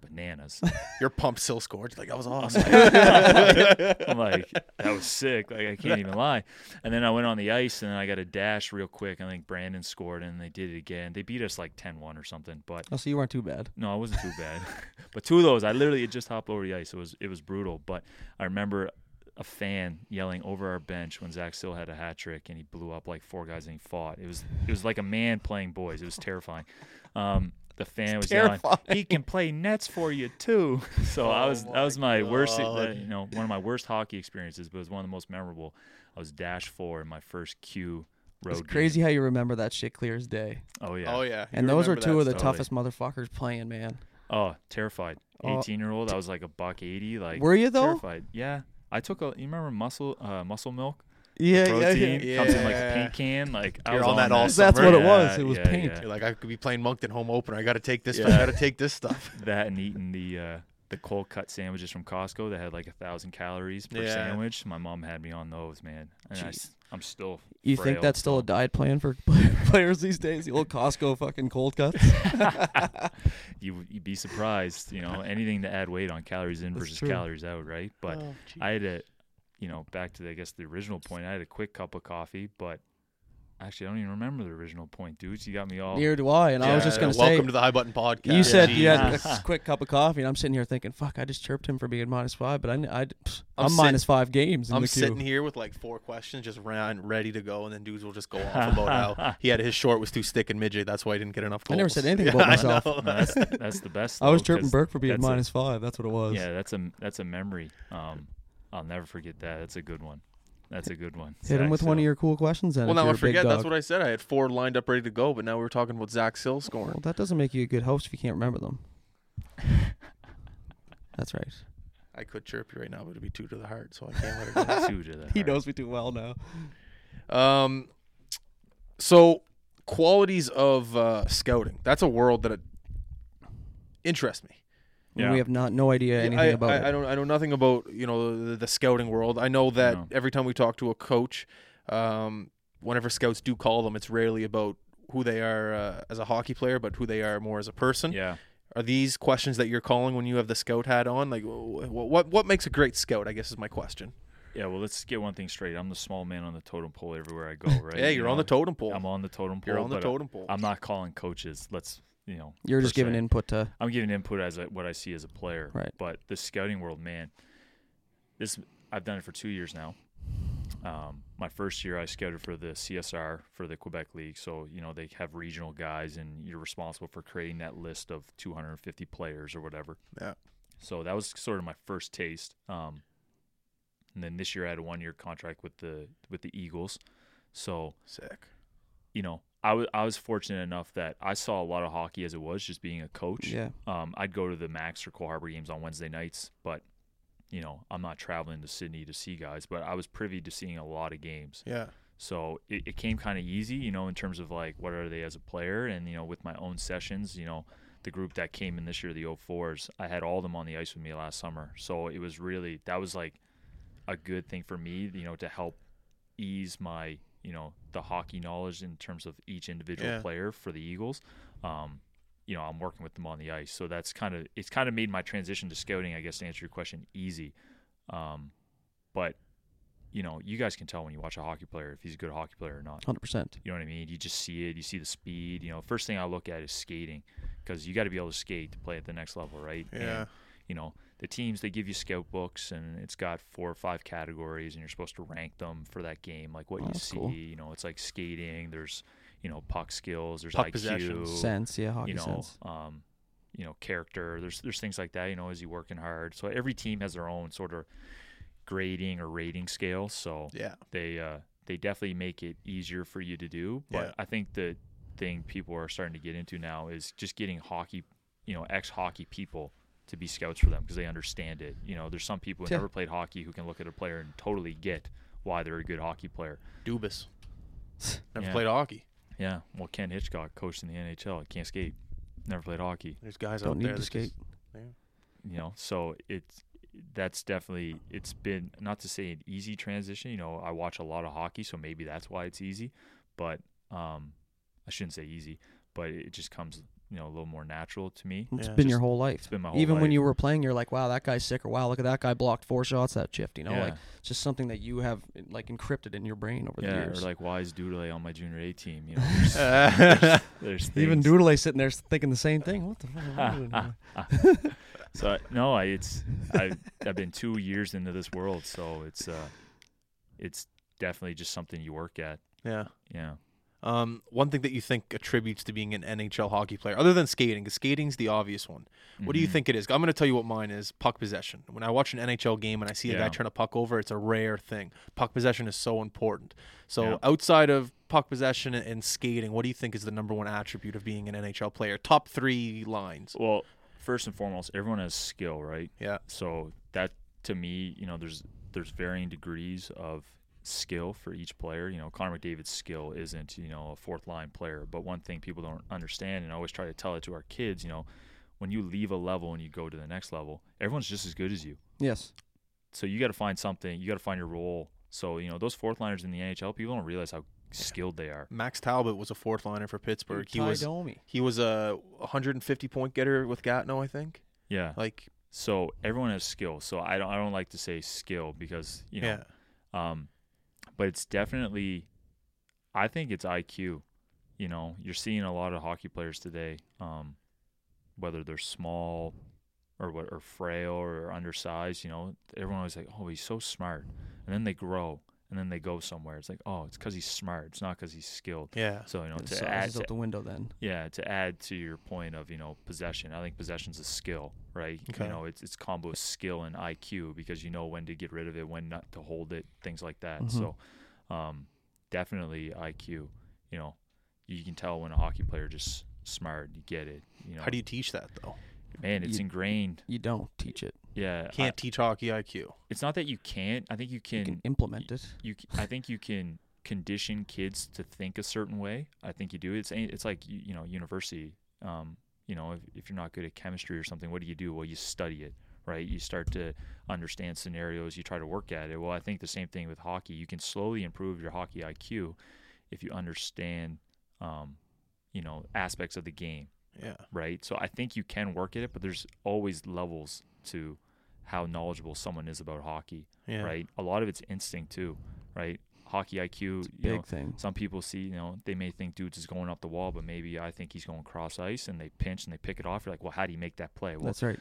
bananas. Your pump still scored. Like that was awesome. I'm like, that was sick. Like I can't even lie. And then I went on the ice and then I got a dash real quick. I think Brandon scored and they did it again. They beat us like 10-1 or something. But Oh, so you weren't too bad. no, I wasn't too bad. but two of those, I literally had just hopped over the ice. It was it was brutal. But I remember a fan yelling over our bench when Zach Sill had a hat trick and he blew up like four guys and he fought. It was it was like a man playing boys. It was terrifying. Um, the fan was yelling, "He can play nets for you too." So I Oh was that was my worst, uh, you know, one of my worst hockey experiences, but it was one of the most memorable. I was dash four in my first Q road. It's game. crazy how you remember that shit clear as day. Oh yeah. Oh yeah. And You those are two of the. Totally. toughest motherfuckers playing, man. Oh, terrified. Oh. 18 year old. I was like a buck 80. Like, Were you though? terrified. Yeah. I took a, you remember muscle, uh, muscle milk? Yeah, Protein yeah. comes in like a paint can. Like, I You're was on that all summer. That's what it was. It was yeah, paint. yeah. You're like I could be playing Moncton home opener. I got to take this. Stuff. I got to take this stuff. That and eating the, uh, the cold cut sandwiches from Costco that had like a thousand calories per Yeah. sandwich. My mom had me on those, man. And I, Jeez. am still. You think frail, that's still a so- diet plan for players these days? The old Costco fucking cold cuts. you you'd be surprised, you know, anything to add weight on calories in That's versus true. calories out, right? But Oh. I had a, you know, back to the, I guess the original point. I had a quick cup of coffee, but actually I don't even remember the original point, dudes. You got me all. Neither do I. And I was just gonna say, welcome to the High Button Podcast. you said Jeez. you had a quick cup of coffee, and I'm sitting here thinking, "Fuck, I just chirped him for being minus five, but I, I, I'm, I'm, sit- minus five games in I'm the Q." sitting here with like four questions just ran ready to go, and then dudes will just go off about how he had his short was too stick and midget. That's why he didn't get enough. I never said anything about myself. know. No, that's that's the best. I was though, chirping 'cause Burke for being that's a- minus five. That's what it was. Yeah, that's a that's a memory. Um, I'll never forget that. That's a good one. That's a good one. Hit him Zach with one of your cool questions. Then, Well, now you're I a big forget. That's what I said. I had four lined up ready to go, but now we're talking about Zach Sill scoring. Well, that doesn't make you a good host if you can't remember them. That's right. I could chirp you right now, but it'd be two to the heart, so I can't let it go. Two to the He heart. knows me too well now. Um, so qualities of uh, scouting. That's a world that it interests me. Yeah. We have not no idea anything I, about I, it. I don't. I know nothing about you know the, the scouting world. I know that No. every time we talk to a coach, um, whenever scouts do call them, it's rarely about who they are uh, as a hockey player, but who they are more as a person. Yeah. Are these questions that you're calling when you have the scout hat on? Like, wh- wh- what what makes a great scout? I guess is my question. Yeah. Well, let's get one thing straight. I'm the small man on the totem pole everywhere I go. Right. yeah, You you're know, on the totem pole. I'm on the totem pole. you're on the totem pole. I'm not calling coaches. Let's you know. You're per just giving se. input to. I'm giving input as a, what I see as a player. Right. But the scouting world, man, this I've done it for two years now. Um, my first year, I scouted for the CSR for the Quebec League. So you know they have regional guys, and you're responsible for creating that list of 250 players or whatever. Yeah. So that was sort of my first taste. Um, and then this year, I had a one year contract with the with the Eagles. So Sick. you know, I was I was fortunate enough that I saw a lot of hockey as it was, just being a coach. Yeah. Um, I'd go to the Macs or Cole Harbor games on Wednesday nights, but you know, I'm not traveling to Sydney to see guys, but I was privy to seeing a lot of games. Yeah. So it, it came kind of easy, you know, in terms of like what are they as a player, and you know, with my own sessions, you know, the group that came in this year, the 04s, I had all of them on the ice with me last summer. So it was really that was like a good thing for me, you know, to help ease my you know the hockey knowledge in terms of each individual Yeah. player for the Eagles. Um, you know, I'm working with them on the ice, so that's kind of it's kind of made my transition to scouting, I guess, to answer your question, easy. Um, but you know, you guys can tell when you watch a hockey player if he's a good hockey player or not. Hundred percent. You know what I mean? You just see it. You see the speed. You know, first thing I look at is skating because you got to be able to skate to play at the next level, right? Yeah. And, you know, the teams they give you scout books and it's got four or five categories and you're supposed to rank them for that game, like what Oh, you see. cool. You know, it's like skating. There's you know puck skills. There's Puck IQ. possession. Sense, yeah, hockey You know, sense. um, you know, character. There's there's things like that. You know, as you working hard. So every team has their own sort of grading or rating scale. So Yeah. they uh, they definitely make it easier for you to do. But Yeah. I think the thing people are starting to get into now is just getting hockey, you know, ex hockey people to be scouts for them because they understand it. You know, there's some people who Yeah. never played hockey who can look at a player and totally get why they're a good hockey player. Dubas. Never Yeah. played hockey. Yeah, well, Ken Hitchcock coached in the NHL, can't skate, never played hockey. There's guys Don't out need there to that skate. just- you know so it's that's definitely it's been not to say an easy transition you know i watch a lot of hockey so maybe that's why it's easy but um i shouldn't say easy but it just comes you know a little more natural to me It's Yeah, been just- your whole life. it's been my whole Even when you were playing, you're like, "Wow, that guy's sick," or "Wow, look at that guy blocked four shots that shift." You know, yeah, like it's just something that you have like encrypted in your brain over the yeah or years. like why is Doodle on my junior A team you know there's, there's, there's Even things. Doodle sitting there thinking the same thing. What the fuck? Am I doing? so no I, it's I've, I've been two years into this world so it's uh it's definitely just something you work at yeah. yeah Um, one thing that you think attributes to being an NHL hockey player, other than skating, because skating's the obvious one. What do you Mhm. think it is? I'm going to tell you what mine is. Puck possession. When I watch an NHL game and I see a guy turn a puck over, it's a rare thing. Puck possession is so important. So Yeah. outside of puck possession and- and skating, what do you think is the number one attribute of being an NHL player? Top three lines. Well, first and foremost, everyone has skill, right? Yeah. So that to me, you know, there's there's varying degrees of skill for each player. You know, Connor McDavid's skill isn't, you know, a fourth line player. But one thing people don't understand, and I always try to tell it to our kids, you know, when you leave a level and you go to the next level, everyone's just as good as you. yes. So you got to find something. You got to find your role. So you know, those fourth liners in the NHL, people don't realize how skilled they are. Max Talbot was a fourth liner for Pittsburgh. He was Domi. he was a 150 point getter with Gatineau, I think. Yeah. Like So everyone has skill. So I don't I don't like to say skill because you know yeah, Um, but it's definitely, I think it's IQ. You know, you're seeing a lot of hockey players today, um, whether they're small or what or frail or undersized. You know, everyone was like, oh, he's so smart, and then they grow and then they go somewhere. It's like, oh, it's because he's smart. It's not because he's skilled. yeah. So you know, to size add to, out the window then. yeah, to add to your point of you know possession, I think possession's a skill, right? Okay. You know, it's it's combo of skill and IQ because you know when to get rid of it, when not to hold it, things like that. Mhm. So, um, definitely IQ. You know, you can tell when a hockey player just smart. You get it. You know, How do you teach that though? Man, it's you- ingrained. You don't teach it. Yeah, Can't teach hockey IQ. it's not that you can't. I think you can. You can implement it. you I think you can condition kids to think a certain way. I think you do. It's it's like you, you know university. Um, you know, if, if you're not good at chemistry or something, what do you do? Well, you study it, right? You start to understand scenarios. You try to work at it. Well, I think the same thing with hockey. You can slowly improve your hockey IQ if you understand, um, you know, aspects of the game Yeah. right? So I think you can work at it, but there's always levels to how knowledgeable someone is about hockey, Yeah. right? A lot of it's instinct too, right? Hockey IQ, you Big know, thing. some people see, you know, they may think dudes is going up the wall, but maybe I think he's going cross ice and they pinch and they pick it off. You're like, well, how do you make that play? Well, That's right.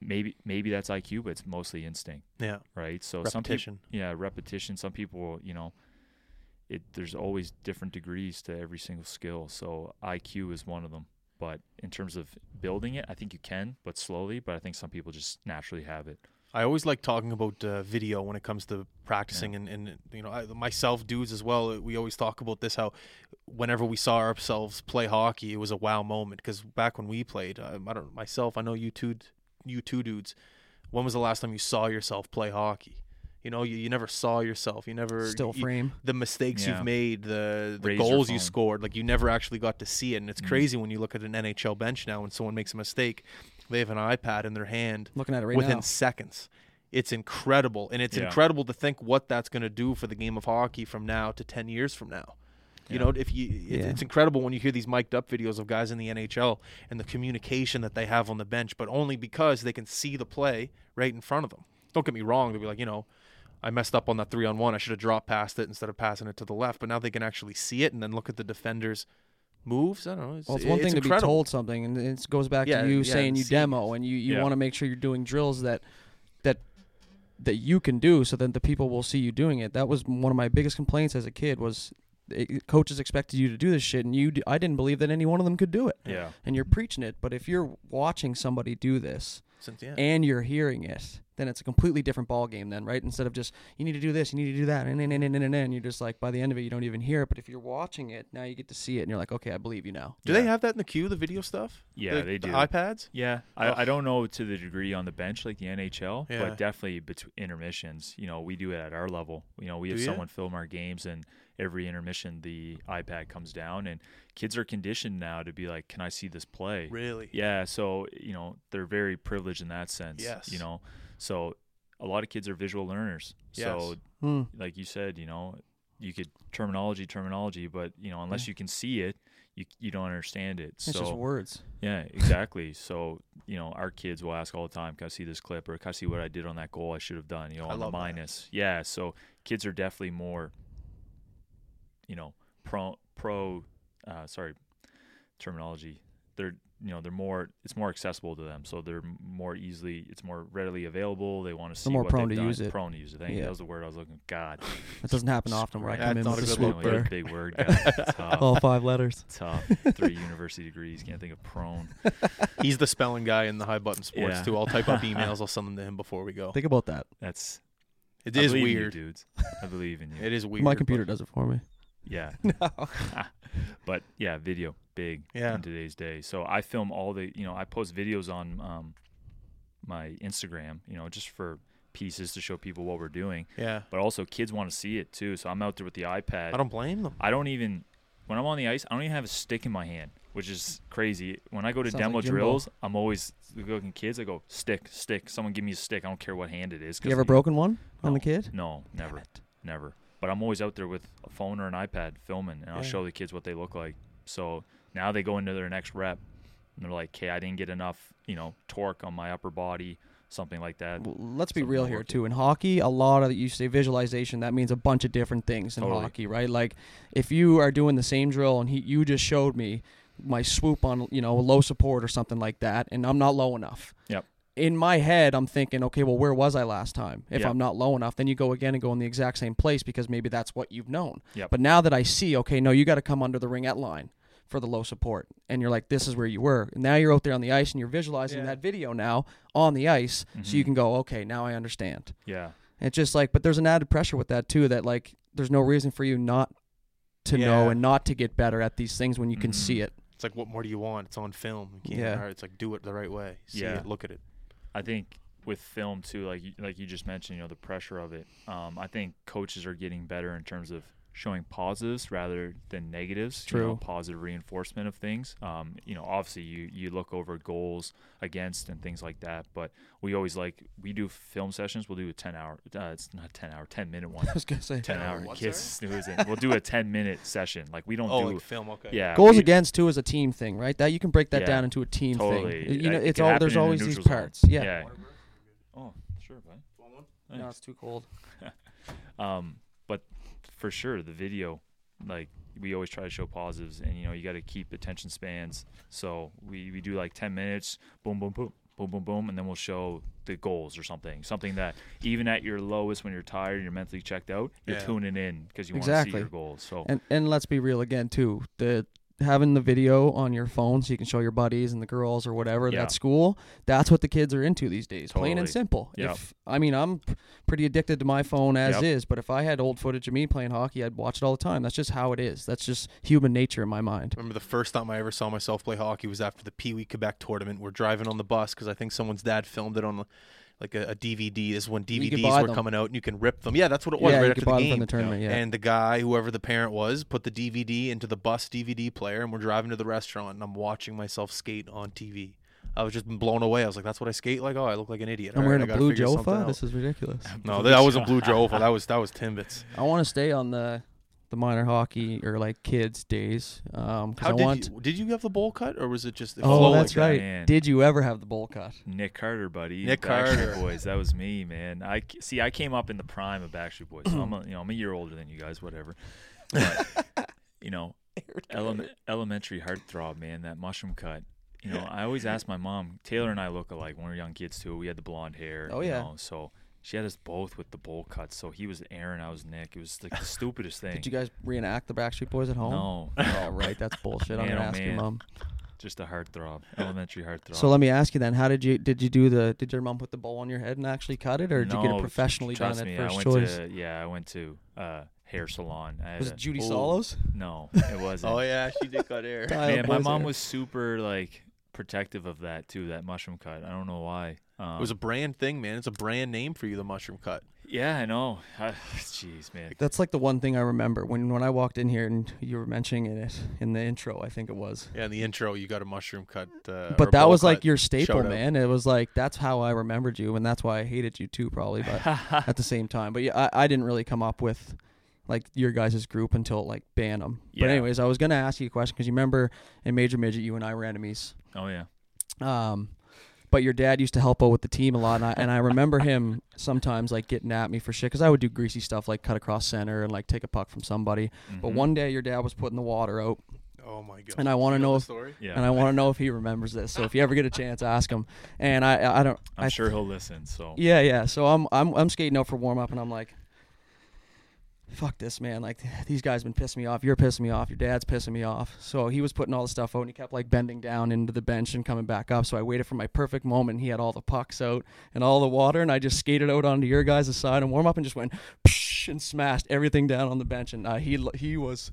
maybe maybe that's IQ, but it's mostly instinct, Yeah. right? So some people, yeah, repetition. Some people, you know, it there's always different degrees to every single skill. So IQ is one of them. But in terms of building it, I think you can, but slowly. But I think some people just naturally have it. I always like talking about uh, video when it comes to practicing, and, and you know, I, myself, dudes as well. We always talk about this how whenever we saw ourselves play hockey, it was a wow moment. Because back when we played, uh, I don't myself, I know you two, you two dudes. When was the last time you saw yourself play hockey? You know, you, you never saw yourself. You never Still you- frame. the mistakes Yeah. you've made, the the Razor goals you scored, like you never actually got to see it. And it's Mhm. crazy when you look at an NHL bench now when someone makes a mistake, they have an iPad in their hand Looking at it right within now. seconds. It's incredible, and it's Yeah. incredible to think what that's going to do for the game of hockey from now to ten years from now. You know, if you, it, Yeah. it's incredible when you hear these mic'd up videos of guys in the NHL and the communication that they have on the bench, but only because they can see the play right in front of them. Don't get me wrong; they'll be like, you know, I messed up on that three on one. I should have dropped past it instead of passing it to the left. But now they can actually see it and then look at the defenders' moves. I don't know. It's, Well, it's one thing to be incredible. told something, and it goes back Yeah, to you yeah, saying you demo, and you, you Yeah. want to make sure you're doing drills that that that you can do, so that the people will see you doing it. That was one of my biggest complaints as a kid was it, coaches expected you to do this shit, and you d- I didn't believe that any one of them could do it. Yeah. And you're preaching it, but if you're watching somebody do this Since, and you're hearing it, then it's a completely different ball game. Then, right? Instead of just you need to do this, you need to do that, and and and and and, and you're just like by the end of it, you don't even hear it. But if you're watching it, now you get to see it, and you're like, okay, I believe you now. do Yeah. they have that in the Q, the video stuff? Yeah, The- they the do. iPads? Yeah, Ugh. I, oh. I don't know to the degree on the bench like the NHL, Yeah. but definitely between intermissions. You know, we do it at our level. You know, we have Do ya? someone film our games, and every intermission the iPad comes down, and kids are conditioned now to be like, "Can I see this play?" Really? Yeah, so you know they're very privileged in that sense. Yes. You know, so a lot of kids are visual learners. So Yes. Hmm. like you said, you know, you could terminology, terminology, but you know, unless you can see it, you you don't understand it. It's so just words. yeah, exactly. so you know, our kids will ask all the time, "Can I see this clip?" or "Can I see what I did on that goal I should have done?" You know, I on the love that. minus. Yeah, so kids are definitely more, you know, pro pro. Uh, sorry, terminology. They're you know they're more it's more accessible to them, so they're more easily it's more readily available. They want to see more what prone to done. use it. Prone to use it. Thank you. Yeah. That was the word I was looking. God, That doesn't happen often where I come in not with a a good swoop look, there. big word. guy. Tough. All five letters. Tough. Three university degrees. Can't think of prone. He's the spelling guy in the high button sports Yeah. too. I'll type up emails. I'll send them to him before we go. Think about that. That's It I is believe in you, weird. dudes. I believe in you. It is weird. My computer does it for me. Yeah. No. but yeah, video big Yeah. in today's day. So I film all the, you know, I post videos on um, my Instagram, you know, just for pieces to show people what we're doing. Yeah. But also kids want to see it too. So I'm out there with the iPad. I don't blame them. I don't even when I'm on the ice, I don't even have a stick in my hand, which is crazy. When I go to Sounds demo like drills, I'm always looking kids. I go stick, stick. Someone give me a stick. I don't care what hand it is. 'cause You ever they- broken one on the No. kid? No, never, Damn it. never. But I'm always out there with a phone or an iPad filming, and I'll Yeah. show the kids what they look like. So now they go into their next rep, and they're like, "Okay, I didn't get enough, you know, torque on my upper body, something like that." Well, let's be Something real here too. In hockey, a lot of you say visualization. That means a bunch of different things in Totally. hockey, right? Like if you are doing the same drill and he, you just showed me my swoop on, you know, low support or something like that, and I'm not low enough. Yep. In my head, I'm thinking, okay, well, where was I last time? If Yep. I'm not low enough, then you go again and go in the exact same place because maybe that's what you've known. Yep. But now that I see, okay, no, you got to come under the ringette line for the low support, and you're like, this is where you were. And now you're out there on the ice and you're visualizing Yeah. that video now on the ice, so you Mhm. can go, okay, now I understand. Yeah, It's just like, but there's an added pressure with that too. That like, there's no reason for you not to know and not to get better at these things when you can Mhm. see it. It's like, what more do you want? It's on film. You can't. Yeah. all right, It's like, do it the right way. See Yeah. it. Look at it. I think with film too, like like you just mentioned, you know, the pressure of it. Um, I think coaches are getting better in terms of showing positives rather than negatives. You know, True. positive reinforcement of things. Um, you know, obviously you you look over goals against and things like that, but we always like we do film sessions. We'll do a ten hour. Uh, it's not ten hour, ten minute one. I was gonna say ten 10 hour hour what, kids snoozing. We'll do a ten minute session. Like we don't Oh, do. like film. Okay. yeah, goals we- against too is a team thing, right? That you can break that Yeah, down into a team Totally. thing. You know, It it's could all there's always these neutral zone. parts. Yeah. Yeah. Oh, sure, bud. No, Thanks. it's too cold. Um, but for sure, the video, like we always try to show positives, and you know you got to keep attention spans. So we, we do like ten minutes, boom, boom, boom, boom, boom, boom, and then we'll show the goals or something. Something that even at your lowest when you're tired and you're mentally checked out, you're Yeah. tuning in because you want to see your goals. So And and let's be real again too. The having the video on your phone so you can show your buddies and the girls or whatever Yeah. at school. That's what the kids are into these days. Plain and simple. Yep. If I mean I'm pretty addicted to my phone as Yep. is, but if I had old footage of me playing hockey, I'd watch it all the time. That's just how it is. That's just human nature in my mind. Remember the first time I ever saw myself play hockey was after the Pee Wee Quebec tournament. We're driving on the bus because I think someone's dad filmed it on like a, a DVD. This is when DVDs were them. coming out and you can rip them. Yeah, that's what it was yeah, right you after could the buy them game. from the tournament. Yeah. And the guy, whoever the parent was, put the DVD into the bus DVD player, and we're driving to the restaurant, and I'm watching myself skate on TV. I was just blown away. I was like, "That's what I skate like." Oh, I look like an idiot. I'm All wearing right, I a gotta blue figure Jofa. This is ridiculous. No, that wasn't Blue Jofa. That was that was Timbits. I want to stay on the the minor hockey or like kids days. Um, 'cause How I did want. you did you have the bowl cut or was it just it oh, flowed that's right. Man. Did you ever have the bowl cut? Nick Carter, buddy. Nick Backstreet Carter. Boys. That was me, man. I c- see. I came up in the prime of Backstreet Boys. So I'm a, you know I'm a year older than you guys. Whatever. But you know, ele- elementary heartthrob, man. That mushroom cut. You know, I always ask my mom. Taylor and I look alike when we were young kids too. We had the blonde hair. Oh, you yeah. know, so she had us both with the bowl cuts. So he was Aaron, I was Nick. It was like the stupidest thing. Did you guys reenact the Backstreet Boys at home? No, Oh, right. That's bullshit. I'm Man, gonna oh, ask your mom. just a heartthrob. Elementary heartthrob. So let me ask you then: How did you did you do the? Did your mom put the bowl on your head and actually cut it, or did you get it professionally done Trust at me, first I went choice? to yeah, I went to uh, hair salon. I had Was a- it Judy Ooh. Solos? No, it wasn't. Oh yeah, she did cut hair. Man, my mom hair. was super like protective of that too. That mushroom cut. I don't know why. Um, It was a brand thing, man. It's a brand name for you, the mushroom cut. yeah, I know. Jeez, man. That's like the one thing I remember when when I walked in here and you were mentioning it in the intro. I think it was. Yeah, in the intro, you got a mushroom cut. Uh, But that was like your staple, man. It was like that's how I remembered you, and that's why I hated you too, probably. But at the same time, but yeah, I, I didn't really come up with like your guys' group until like Bantam. But anyways, I was gonna ask you a question because you remember in Major Midget, you and I were enemies. oh yeah. Um, but your dad used to help out with the team a lot, and I, and I remember him sometimes like getting at me for shit because I would do greasy stuff like cut across center and like take a puck from somebody. But Mhm. one day your dad was putting the water out, Oh my god. and I want to You know the if story. Yeah. and I want to know if he remembers this. So if you ever get a chance, ask him. And I I don't. I'm I sure he'll listen. So Yeah, yeah. So I'm I'm I'm skating out for warm up, and I'm like, fuck this, man. Like these guys been pissing me off. You're pissing me off. Your dad's pissing me off. So he was putting all the stuff out, and he kept like bending down into the bench and coming back up. So I waited for my perfect moment. He had all the pucks out and all the water, and I just skated out onto your guys' side and warm up, and just went psh, and smashed everything down on the bench. And uh, he he was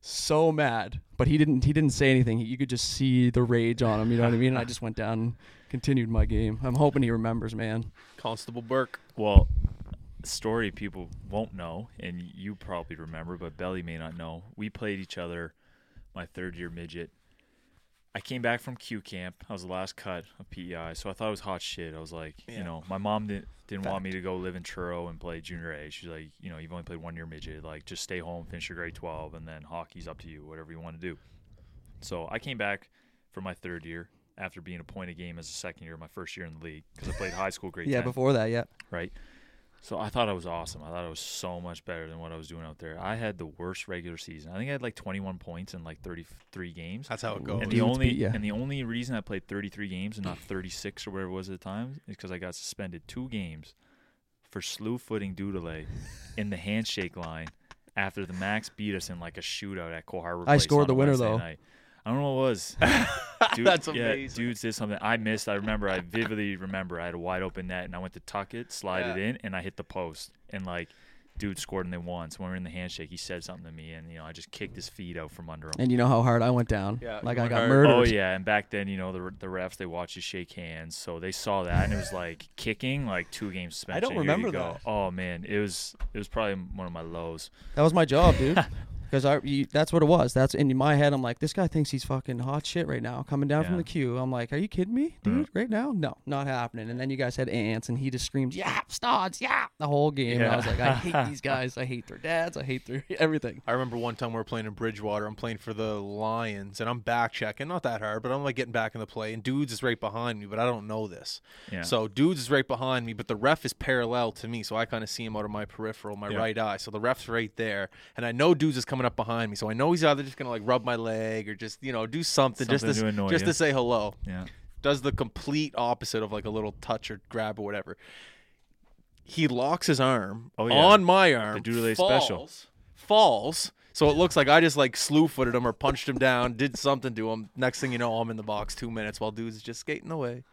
so mad, but he didn't he didn't say anything. He, you could just see the rage on him. You know what I mean? And I just went down and continued my game. I'm hoping he remembers, man. Constable Burke. well, story people won't know, and you probably remember, but Belly may not know. We played each other my third year midget. I came back from Q camp. I was the last cut of PEI, so I thought it was hot shit. I was like, Yeah. you know, my mom didn't didn't want me to go live in Truro and play junior A. She's like, you know, you've only played one year midget. Like, just stay home, finish your grade twelve, and then hockey's up to you, whatever you want to do. So I came back for my third year after being a point a game as a second year, my first year in the league, because I played high school grade Yeah, 10 before that, yeah. right? So I thought I was awesome. I thought I was so much better than what I was doing out there. I had the worst regular season. I think I had like 21 points in like 33 games. That's how it goes. And the Dudes only beat ya. and the only reason I played 33 games and not 36 or whatever it was at the time is because I got suspended two games for slew footing Doodle in the handshake line after the Macs beat us in like a shootout at Cole Harbor. I Place scored on the winner, Wednesday though. night. I don't know what it was. Dude, That's yeah, amazing. dudes did something I missed. I remember. I vividly remember. I had a wide open net, and I went to tuck it, slide it in, and I hit the post. And like, dude scored, and they won. So when we were in the handshake, he said something to me, and you know, I just kicked his feet out from under him. And you know how hard I went down. Yeah, like I got hard. murdered. Oh yeah, and back then, you know, the the refs they watch you shake hands, so they saw that, and it was like kicking, like two games suspension. I don't Here you remember go. that. Oh man, it was it was probably one of my lows. That was my job, dude. Because I, you, that's what it was. That's in my head. I'm like, this guy thinks he's fucking hot shit right now, coming down from the Q. I'm like, are you kidding me, dude? Mm-hmm. Right now? No, not happening. And then you guys had ants, and he just screamed, "Yeah, Stods, yeah!" the whole game. And I was like, I hate these guys. I hate their dads. I hate their everything. I remember one time we were playing in Bridgewater. I'm playing for the Lions, and I'm back checking. Not that hard, but I'm like getting back in the play, and dudes is right behind me, but I don't know this. Yeah. So dudes is right behind me, but the ref is parallel to me, so I kind of see him out of my peripheral, my Yeah. right eye. So the ref's right there, and I know dudes is coming up behind me, so I know he's either just gonna like rub my leg or just you know do something, Something just to to, annoy just you. to say hello. yeah. does the complete opposite of like a little touch or grab or whatever. He locks his arm Oh, yeah. on my arm. The falls, special. Falls. So it looks like I just like slew footed him or punched him down, did something to him. Next thing you know, I'm in the box two minutes while dude's just skating away.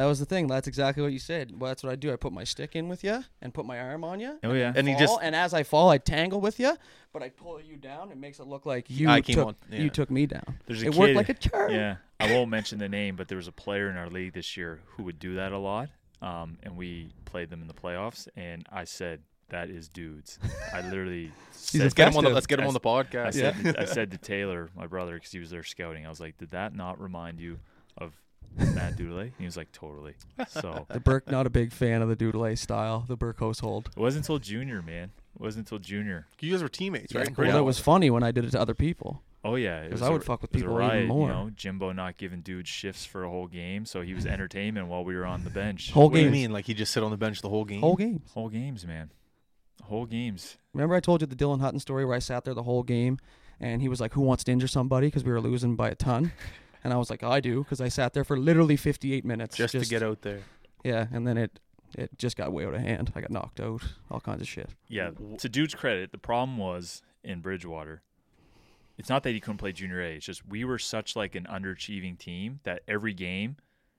That was the thing. That's exactly what you said. Well, that's what I do. I put my stick in with you and put my arm on you. Oh yeah. And he fall, just and as I fall, I tangle with you, but I pull you down. It makes it look like you I came took on- yeah. you took me down. There's a it kid, worked like a charm. Yeah, I won't mention the name, but there was a player in our league this year who would do that a lot, um, and we played them in the playoffs. And I said, "That is dudes." I literally said, let's get him on the let's get him on the I podcast. said, to, I said to Taylor, my brother, because he was there scouting, I was like, "Did that not remind you of Matt Doodle?" He was like, "Totally." So The Burke not a big fan of the Doodle style, the Burke household. it wasn't until junior, man. It wasn't until junior. You guys were teammates, right? in Well, it was funny when I did it to other people. Oh yeah, because I I a- would fuck with it was a people even more. You know, Jimbo not giving dudes shifts for a whole game, so he was entertainment while we were on the bench. Whole What do you mean? Like he just sit on the bench the whole game? Whole games. Whole games, man. Whole games. Remember I told you the Dylan Hutton story where I sat there the whole game, and he was like, "Who wants to injure somebody?" Because we were losing by a ton, and I was like, "I do," because I sat there for literally 58 minutes just, to get out there. Yeah, and then it it just got way out of hand. I got knocked out, all kinds of shit. Yeah. To dude's credit, the problem was in Bridgewater. It's not that he couldn't play junior A. It's just we were such like an underachieving team that every game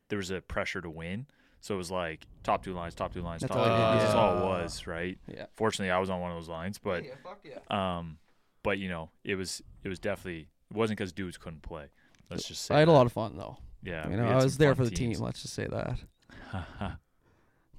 there was a pressure to win. So it was like top two lines, top two lines, That's top two all it lines. is. That's all it was, right? Yeah. Fortunately, I was on one of those lines, but yeah, fuck yeah. um, but you know, it was it was definitely it wasn't because dudes couldn't play. Let's just say I had a lot of fun though. yeah. you know, I was there for the teams. team. Let's just say that.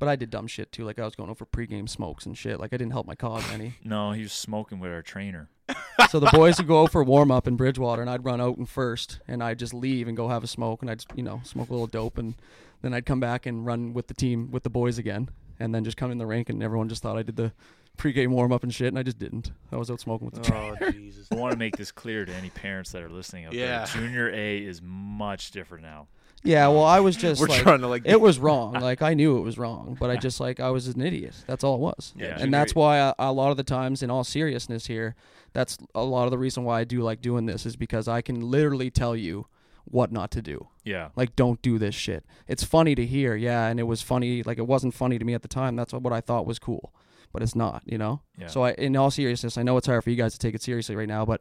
But I did dumb shit too. Like I was going over pregame smokes and shit. Like I didn't help my cause any. no, he was smoking with our trainer. so the boys would go out for warm up in Bridgewater, and I'd run out in first, and I'd just leave and go have a smoke, and I'd you know smoke a little dope, and then I'd come back and run with the team with the boys again, and then just come in the rink, and everyone just thought I did the pregame warm up and shit, and I just didn't. I was out smoking with the trainer. Oh Jesus! I want to make this clear to any parents that are listening out Yeah. there. Junior A is much different now. Yeah, well, I was just We're like, trying to like it was wrong. Like I knew it was wrong, but I just like I was an idiot. That's all it was. Yeah. and that's why I, a lot of the times, in all seriousness, here, that's a lot of the reason why I do like doing this is because I can literally tell you what not to do. Yeah. Like, don't do this shit. It's funny to hear, yeah, and it was funny. Like, it wasn't funny to me at the time. That's what I thought was cool, but it's not. You know. Yeah. So I, in all seriousness, I know it's hard for you guys to take it seriously right now, but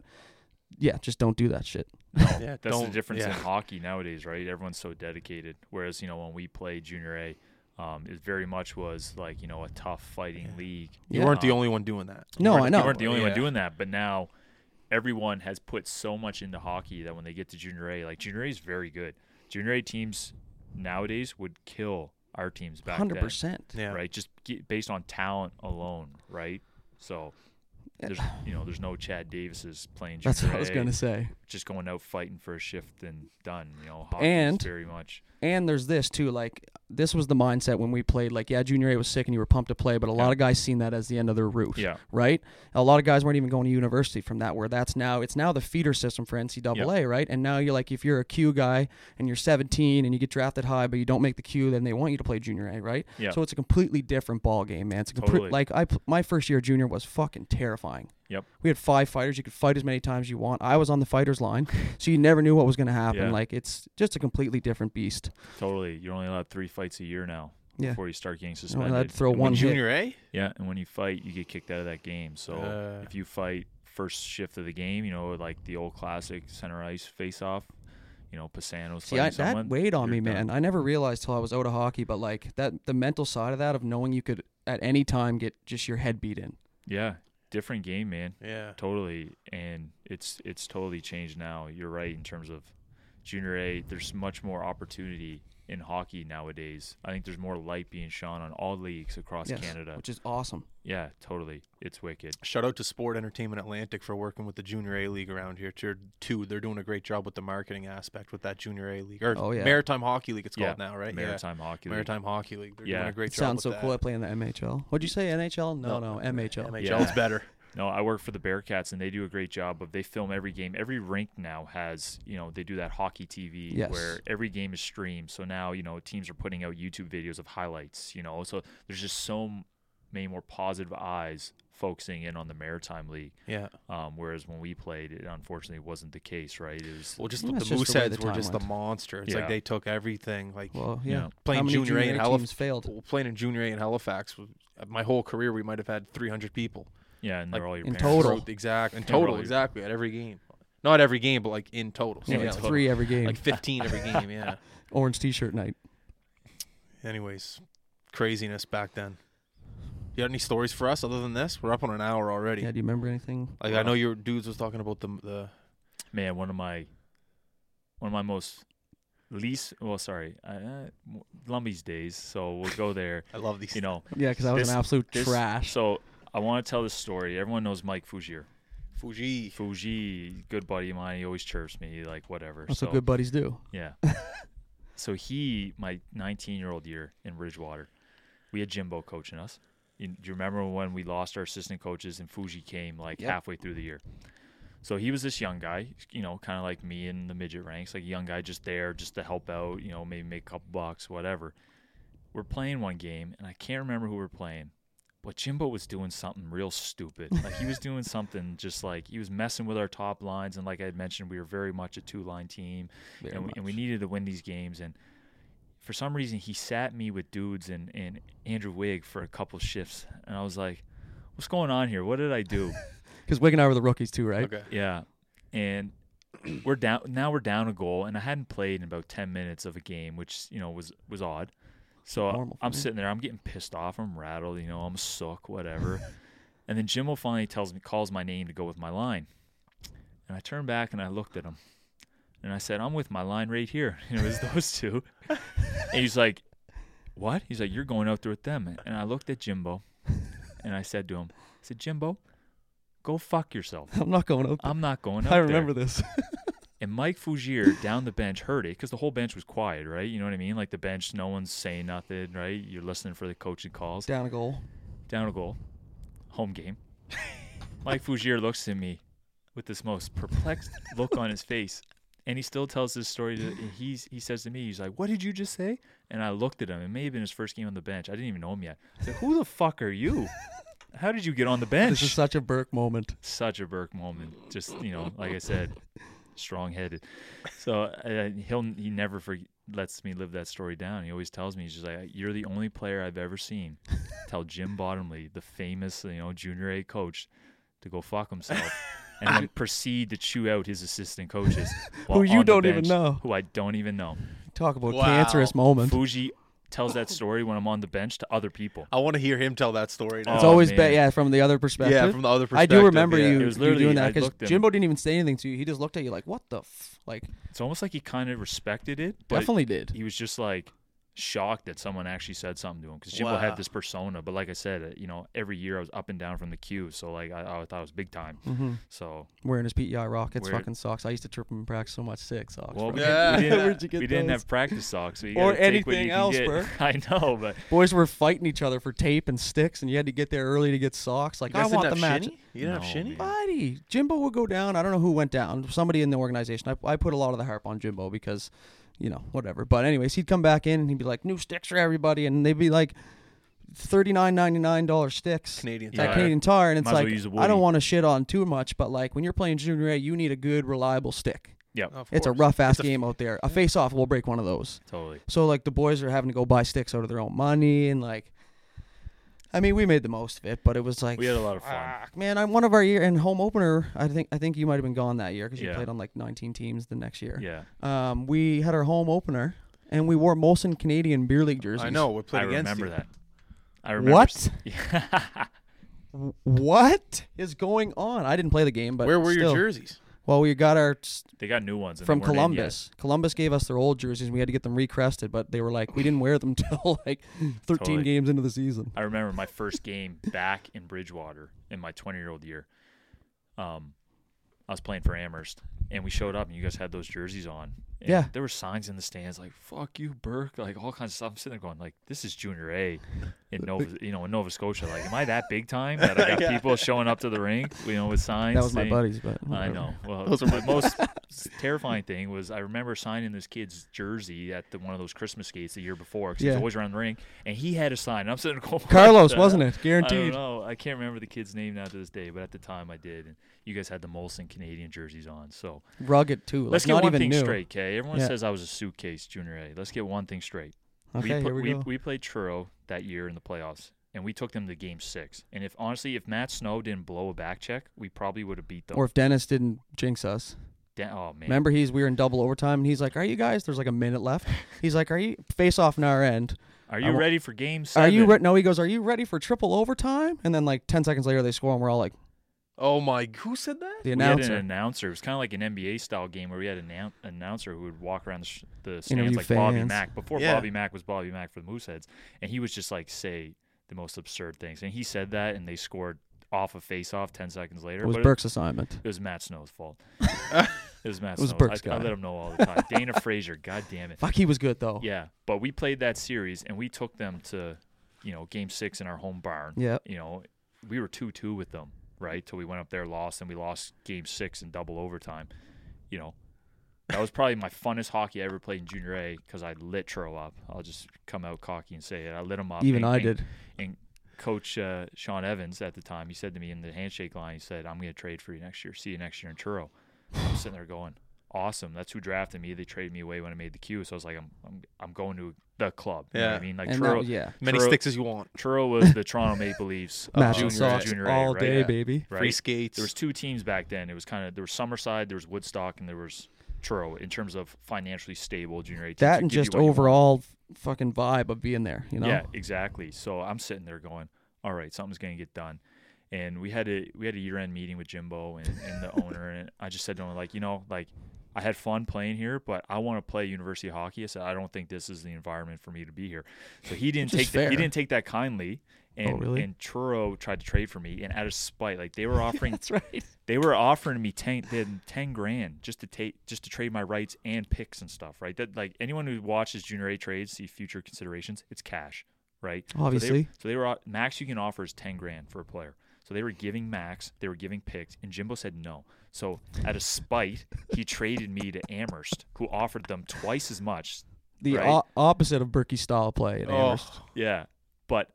yeah, just don't do that shit. yeah, That's the don't- difference in hockey nowadays, right? Everyone's so dedicated. Whereas, you know, when we played junior A, um, it very much was like, you know, a tough fighting Yeah. league. You Yeah. weren't the only one doing that. No, you weren't- I know. You weren't the only one doing that, but now everyone has put so much into hockey that when they get to junior A, like junior A is very good. Junior A teams nowadays would kill our teams back Hundred then, percent. Yeah. right? Just get, based on talent alone, right? So there's you know there's no Chad Davises playing That's what I was gonna say. Just going out fighting for a shift and done. You know, And- very much And there's this too, like this was the mindset when we played. Like, yeah, junior A was sick and you were pumped to play, but a lot of guys seen that as the end of their route. yeah right? A lot of guys weren't even going to university from that. Where that's now it's now the feeder system for NCAA, right? And now you're like, if you're a Q guy and you're 17 and you get drafted high, but you don't make the Q, then they want you to play junior A, right? Yeah. So it's a completely different ball game, man. It's a Totally. like I my first year junior was fucking terrifying. Yep. We had five fighters. You could fight as many times as you want. I was on the fighters line, so you never knew what was going to happen. Yeah. Like it's just a completely different beast. totally. You're only allowed three fights a year now Yeah. before you start getting You know, suspended. and I'd throw And one when hit. Junior A. Yeah, and when you fight, you get kicked out of that game. So Uh. if you fight first shift of the game, you know, like the old classic center ice face off, you know, Pisano's See, I, fighting that someone, weighed on me, done. man. I never realized till I was out of hockey, but like that, the mental side of that, of knowing you could at any time get just your head beat in. Yeah, different game, man. Yeah. Totally, and it's it's totally changed now. You're right in terms of junior A. There's much more opportunity in hockey nowadays. I think there's more light being shone on all leagues across Yes, Canada. which is awesome. Yeah, totally. It's wicked. Shout out to Sport Entertainment Atlantic for working with the Junior A League around here too. too. They're doing a great job with the marketing aspect with that Junior A League or Oh, yeah. Maritime Hockey League. It's Yeah, called now, right? Maritime Hockey League. Maritime Hockey League. They're Yeah. doing a great It job. sounds so with cool. I play in the MHL. What'd you say? NHL? No, no, MHL. MHL is better. No, I work for the Bearcats, and they do a great job of they film every game. Every rink now has, you know, they do that hockey TV Yes. where every game is streamed. So now, you know, teams are putting out YouTube videos of highlights. You know, so there's just so many more positive eyes focusing in on the Maritime League. Yeah. Um, whereas when we played, it unfortunately wasn't the case, right? It was Well, just Yeah, the it's just the the Mooseheads were just went. the monster. It's Yeah. like they took everything. Like Well, Yeah. yeah. playing How many junior A in A Halif- teams failed. well, playing in junior A in Halifax. My whole career, we might have had 300 people. Yeah, and they're all your in parents. total. Exact. In Yeah, total, really. exactly. At every game. Not every game, but like in total. So Yeah, yeah, it's like, three every game. like 15 every game. Yeah. Orange T-shirt night. Anyways, craziness back then. You got any stories for us other than this? We're up on an hour already. Yeah. Do you remember anything? Like I know your dudes was talking about the the man one of my one of my most least well sorry uh, lumby's days so we'll go there I love these. you know Yeah, because I was This- an absolute this- trash. so i want to tell this story everyone knows mike fugier Fuji. fuji good buddy of mine he always chirps me like whatever That's so what good buddies do. yeah so he my 19 year old year in bridgewater we had jimbo coaching us you, do you remember when we lost our assistant coaches and fuji came like Yep. halfway through the year so he was this young guy, you know, kind of like me in the midget ranks, like a young guy just there just to help out, you know, maybe make a couple bucks, whatever. We're playing one game, and I can't remember who we're playing, but Jimbo was doing something real stupid. Like he was doing something just like he was messing with our top lines, and like I had mentioned, we were very much a two-line team, and we, and we needed to win these games. And for some reason, he sat me with dudes and and Andrew Wig for a couple shifts, and I was like, "What's going on here? What did I do?" Because Wig and I were the rookies too, right? Okay. Yeah, and we're down now. We're down a goal, and I hadn't played in about ten minutes of a game, which you know was was odd. So uh, Normal I'm sitting there, I'm getting pissed off, I'm rattled, you know, I'm sook, whatever. and then Jimbo finally tells me, calls my name to go with my line, and I turned back and I looked at him, and I said, "I'm with my line right here." And it was those two, and he's like, "What?" He's like, "You're going out there with them," and I looked at Jimbo, and I said to him, "I said, Jimbo, go fuck yourself." I'm not going out. I'm not going out I there. remember this. And Mike Fougier down the bench heard it because the whole bench was quiet, right? You know what I mean? Like the bench, no one's saying nothing, right? You're listening for the coaching calls. Down a goal. Down a goal, home game. Mike Fougier looks at me with this most perplexed look on his face, and he still tells this story. To, he's he says to me, he's like, "What did you just say?" And I looked at him. It may have been his first game on the bench. I didn't even know him yet. I said, "Who the fuck are you? How did you get on the bench?" This is such a Burke moment. such a Burke moment. Just you know, like I said, strong-headed. So uh, he'll he never for, lets me live that story down. He always tells me he's just like, "You're the only player I've ever seen tell Jim Bottomley, the famous you know junior A coach, to go fuck himself." And then proceed to chew out his assistant coaches, Who you don't even know. who I don't even know. Talk about Wow. cancerous moment. Fuji tells that story when I'm on the bench to other people. I want to hear him tell that story now. It's Oh, always man. been yeah from the other perspective. yeah, from the other perspective. I perspective. do remember yeah. you, It was you literally- doing I that because looked at him. Jimbo didn't even say anything to you. He just looked at you like, "What the f-? like?" It's almost like he kind of respected it, but Definitely did. he was just like shocked that someone actually said something to him because Jimbo Wow. had this persona. But like I said, uh, you know, every year I was up and down from the Q, so like I, I thought it was big time. hmm So Wearing his PEI Rockets Wear- fucking socks. I used to trip him in practice so much. Sick socks. well, bro. we, Yeah. didn't, we didn't, Where'd you we didn't have practice socks, so you Or gotta take what anything you can else, get. bro. I know, but Boys were fighting each other for tape and sticks, and you had to get there early to get socks. Like You I guys want the have match. Shinny? You didn't No, have Shinny? man. Buddy, Jimbo would go down. I don't know who went down. Somebody in the organization. I, I put a lot of the harp on Jimbo because, you know, whatever. But anyways, he'd come back in and he'd be like, "New sticks for everybody," and they'd be like, thirty nine ninety nine dollar sticks. Canadian Yeah. At Tire. Canadian Tire, and it's Might as well like use a I don't woody. want to shit on too much, but like when you're playing junior A, you need a good, reliable stick. yep, Of It's a course. rough ass It's a- game out there. A face off will break one of those. totally. So like the boys are having to go buy sticks out of their own money, and like, I mean, we made the most of it, but it was like We had a lot of fun. Fuck, man, I'm one of our year and home opener. I think I think you might have been gone that year because you Yeah. played on like 19 teams the next year. Yeah, Um, we had our home opener, and we wore Molson Canadian beer league jerseys. I know. We played I against remember you. that. I remember. What? s- Yeah. W- What is going on? I didn't play the game, but Where were your still. jerseys? Well, we got our they got new ones from weren't in yet. Columbus. Columbus gave us their old jerseys. and We had to get them recrested, but they were like we didn't wear them till like 13 Totally. games into the season. I remember my first game back in Bridgewater in my 20 year old year. Um, I was playing for Amherst, and we showed up, and you guys had those jerseys on. And Yeah. there were signs in the stands like "fuck you, Burke," like all kinds of stuff. I'm sitting there going, like, this is Junior A in Nova, you know, in Nova Scotia. Like, am I that big time that I got Yeah. people showing up to the rink, you know, with signs? That was my buddies, but I know. Well, my- most terrifying thing was I remember signing this kid's jersey at the, one of those Christmas skates the year before because he was always around the ring, and he had a sign. And I'm sitting there going, Carlos, the wasn't hell?" it? I don't Guaranteed. know. I can't remember the kid's name now to this day, but at the time I did. And you guys had the Molson Canadian jerseys on, so Rugged too. Like let's get not one even thing new. straight, Kay. Everyone Yeah. says I was a suitcase junior A. Let's get one thing straight. Okay, we, here we, we, go. we played Truro that year in the playoffs, and we took them to Game Six. And if honestly, if Matt Snow didn't blow a back check, we probably would have beat them. or if Dennis didn't jinx us. Da- oh man, Remember, he's we were in double overtime, and he's like, "Are you guys?" There's like a minute left. He's like, "Are you face off in our end? are you ready for Game Are you re-? no?" He goes, "Are you ready for triple overtime?" And then like ten seconds later, they score, and we're all like, Oh my! Who said that? "The we had an announcer. It was kind of like an NBA style game where we had an annou- announcer who would walk around the, sh- the stands Interview like Bobby fans. Mack before Yeah. Bobby Mack was Bobby Mack for the Mooseheads, and he was just like say the most absurd things. And he said that, and they scored off a face off ten seconds later. It was but Burke's assignment. It was Matt Snow's fault. it was Matt It was Snow's. Burke's I, I guy. let him know all the time. Dana Frazier, god damn it. Fuck, he was good though. Yeah, but we played that series and we took them to, you know, game six in our home barn. Yeah. You know, we were two two with them, right? Till we went up there, lost, and we lost game six in double overtime. You know, that was probably my funnest hockey I ever played in junior A because I lit Truro up. I'll just come out cocky and say it. I lit him up. Even and- I and- did. And Coach uh, Sean Evans at the time, he said to me in the handshake line, he said, "I'm going to trade for you next year. See you next year in Truro." I'm sitting there going, "Awesome! That's who drafted me. They traded me away when I made the Q, so I was like, I'm I'm, I'm going to the club. You know what Yeah. I mean, like and that Truro, was, yeah, Many sticks as you want. Truro was the Toronto Maple Leafs of matching junior socks A, junior A, all right? day, Yeah. baby. Right? Free skates. There was two teams back then. It was kind of there was Summerside, there was Woodstock, and there was Truro in terms of financially stable junior A teams. That that and just what you want. overall fucking vibe of being there. You know. Yeah, exactly. So I'm sitting there going, all right, something's going to get done. And we had a we had a year end meeting with Jimbo and, and the owner, and I just said to him like, you know, like I had fun playing here, but I want to play university hockey. I said I don't think this is the environment for me to be here. So he didn't take that, he didn't take that kindly. Oh, and Oh, really? and Truro tried to trade for me, and out of spite, like they were offering That's right. they were offering me ten, they had ten grand just to take, just to trade my rights and picks and stuff, right? That like anyone who watches junior A trades see future considerations. It's cash, right? So they- Obviously. So they, were uh, max you can offer is ten grand for a player. So they were giving max, they were giving picks, and Jimbo said no. So out of spite, he traded me to Amherst, who offered them twice as much. The right? o- opposite of Berkey's style play at oh. Amherst. oh, Yeah, but